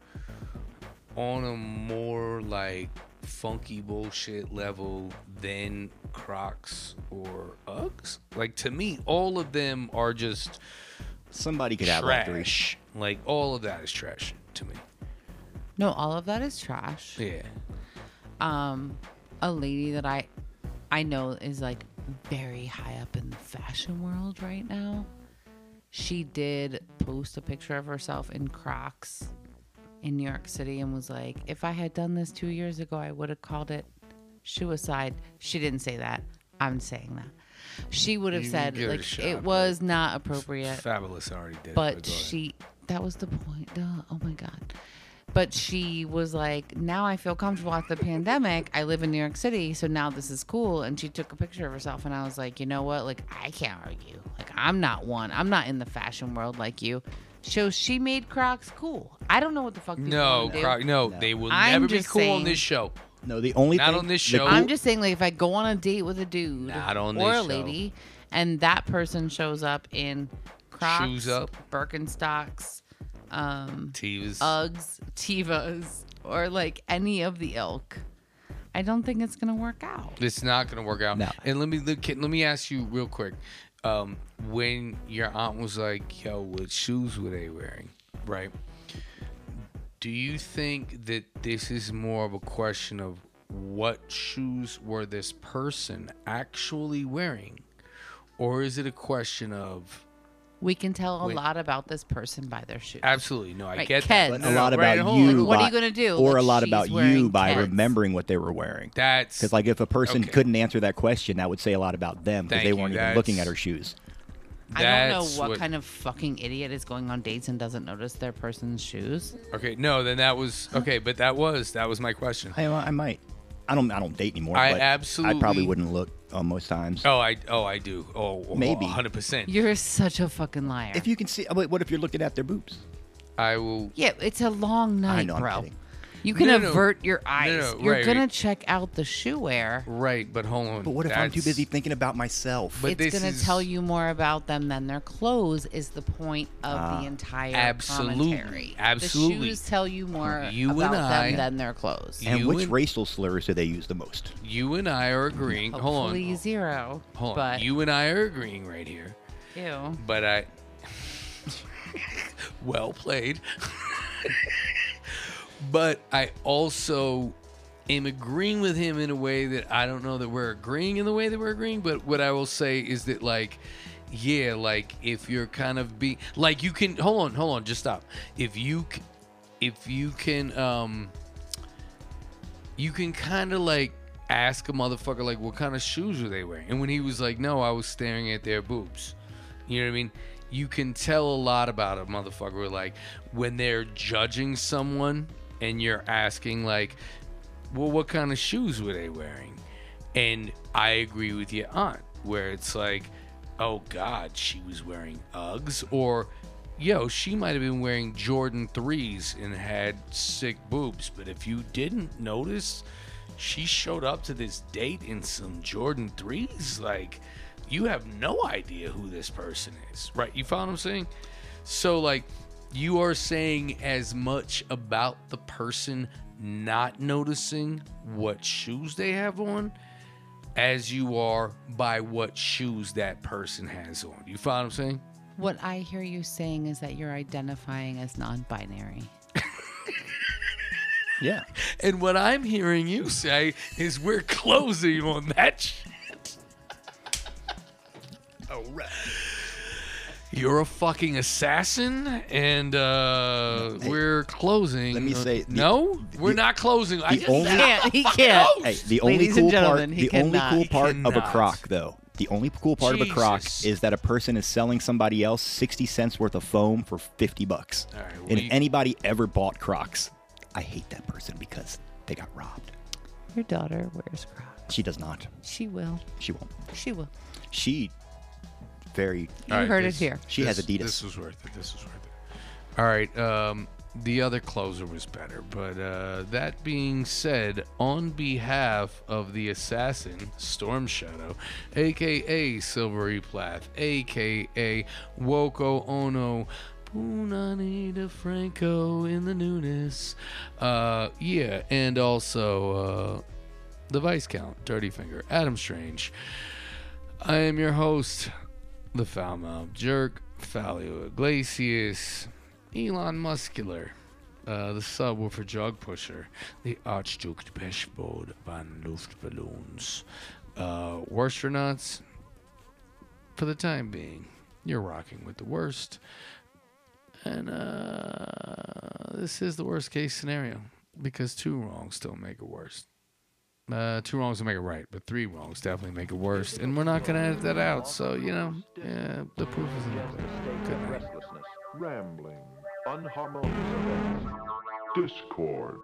on a more like funky bullshit level than Crocs or Uggs? Like to me, all of them are just Somebody could have all three. trash. Like all of that is trash to me. no, all of that is trash. Yeah. um a lady that I I know is like very high up in the fashion world right now. She did post a picture of herself in Crocs in New York City and was like, if I had done this two years ago, I would have called it suicide. She didn't say that. I'm saying that. She would have You said give it a like shot, it was not appropriate Fabulous already did it. but she that was the point duh. oh my god but she was like now i feel comfortable after the pandemic i live in new york city so now this is cool and she took a picture of herself and i was like you know what like i can't argue like i'm not one i'm not in the fashion world like you so she made crocs cool i don't know what the fuck No, wanna. Croc, no, they will I'm never be just cool on this show. No, the only Not thing, on this show. cool- i'm just saying like if i go on a date with a dude Not on or this a show. lady and that person shows up in crocs Shoes up. birkenstocks um Tevas. Uggs, Tevas, or like any of the ilk, I don't think it's gonna work out. It's not gonna work out. No. And let me look, let me ask you real quick. Um, when your aunt was like, "Yo, what shoes were they wearing?" Right? Do you think that this is more of a question of what shoes were this person actually wearing, or is it a question of We can tell a Wait. lot about this person by their shoes. absolutely? No, I Right, get Keds. that. But a lot right, about hold on. you. What are by- you gonna do? Or Like, a lot she's about you wearing by Keds. remembering what they were wearing. That's Because like if a person Okay. couldn't answer that question, that would say a lot about them because Thank they you, weren't even looking at her shoes. I don't know that's what, kind of fucking idiot is going on dates and doesn't notice their person's shoes. Okay, no, then that was okay, but that was that was my question. I, I might. I don't. I don't date anymore. I but I probably wouldn't look uh, most times. Oh, I oh I do. Oh, Maybe. hundred percent. You're such a fucking liar. If you can see, wait, what if you're looking at their boobs? I will. yeah, it's a long night, know, I'm bro. kidding. You can No, no, avert your no, eyes. no, You're right, gonna right. check out the shoe wear. Right, but hold on. But what if I'm too that's- busy thinking about myself? But it's this going to is- tell you more about them than their clothes is the point of Ah. the entire Absolutely. commentary. Absolutely. The shoes tell you more You and about I- them than their clothes. You and which and- racial slurs do they use the most? You and I are agreeing. Hold on. Hopefully zero. Hold on. but You and I are agreeing right here. ew. But I. well played. but I also am agreeing with him in a way that I don't know that we're agreeing in the way that we're agreeing. But what I will say is that, like, yeah, like if you're kind of be like you can hold on, hold on, just stop. If you if you can um you can kind of like ask a motherfucker like what kind of shoes were they wearing and when he was like no i was staring at their boobs you know what i mean you can tell a lot about a motherfucker like when they're judging someone and you're asking like well what kind of shoes were they wearing? And i agree with your aunt where it's like oh god she was wearing uggs? Or yo she might have been wearing jordan 3s and had sick boobs but if you didn't notice she showed up to this date in some jordan 3s like you have no idea who this person is. Right? You follow what i'm saying? So like you are saying as much about the person not noticing what shoes they have on as you are by what shoes that person has on. You follow what I'm saying? What I hear you saying is that you're identifying as non-binary. Yeah. And what I'm hearing you say is we're closing on that shit. All right. You're a fucking assassin, and uh, we're closing. let me say the- no, we're the- not closing. I just only- He can't. He can't. Hey, the only Ladies cool part, gentlemen, he the only cannot. cool part of a cannot. croc, though, the only cool part of a croc is that a person is selling somebody else sixty cents worth of foam for fifty bucks. All right, and we- if anybody ever bought Crocs, I hate that person because they got robbed. Your daughter wears Crocs. She does not. She will. She won't. She will. She very. You All right, heard this- it here. She has Adidas. This was worth it. This was worth it. All right. Um, the other closer was better, but uh, that being said, on behalf of the assassin Storm Shadow, aka Silvery Plath, aka Woko Ono. Punani DeFranco in the newness. Uh, yeah, and also uh, the Vice Count, Dirty Finger, Adam Strange. I am your host, the foul mouth jerk, Falio Iglesias, Elon Muscular, uh, the subwoofer jug pusher, the Archduke Peshbode van Luftballons. Uh, Worstronauts, for the time being, you're rocking with the worst. And uh, this is the worst case scenario because two wrongs don't make it worse. Uh, two wrongs will make it right, but three wrongs definitely make it worse. And we're not going to edit that out. So, you know, yeah, the proof is in the pudding. Good night. rambling, unharmonious events, discord.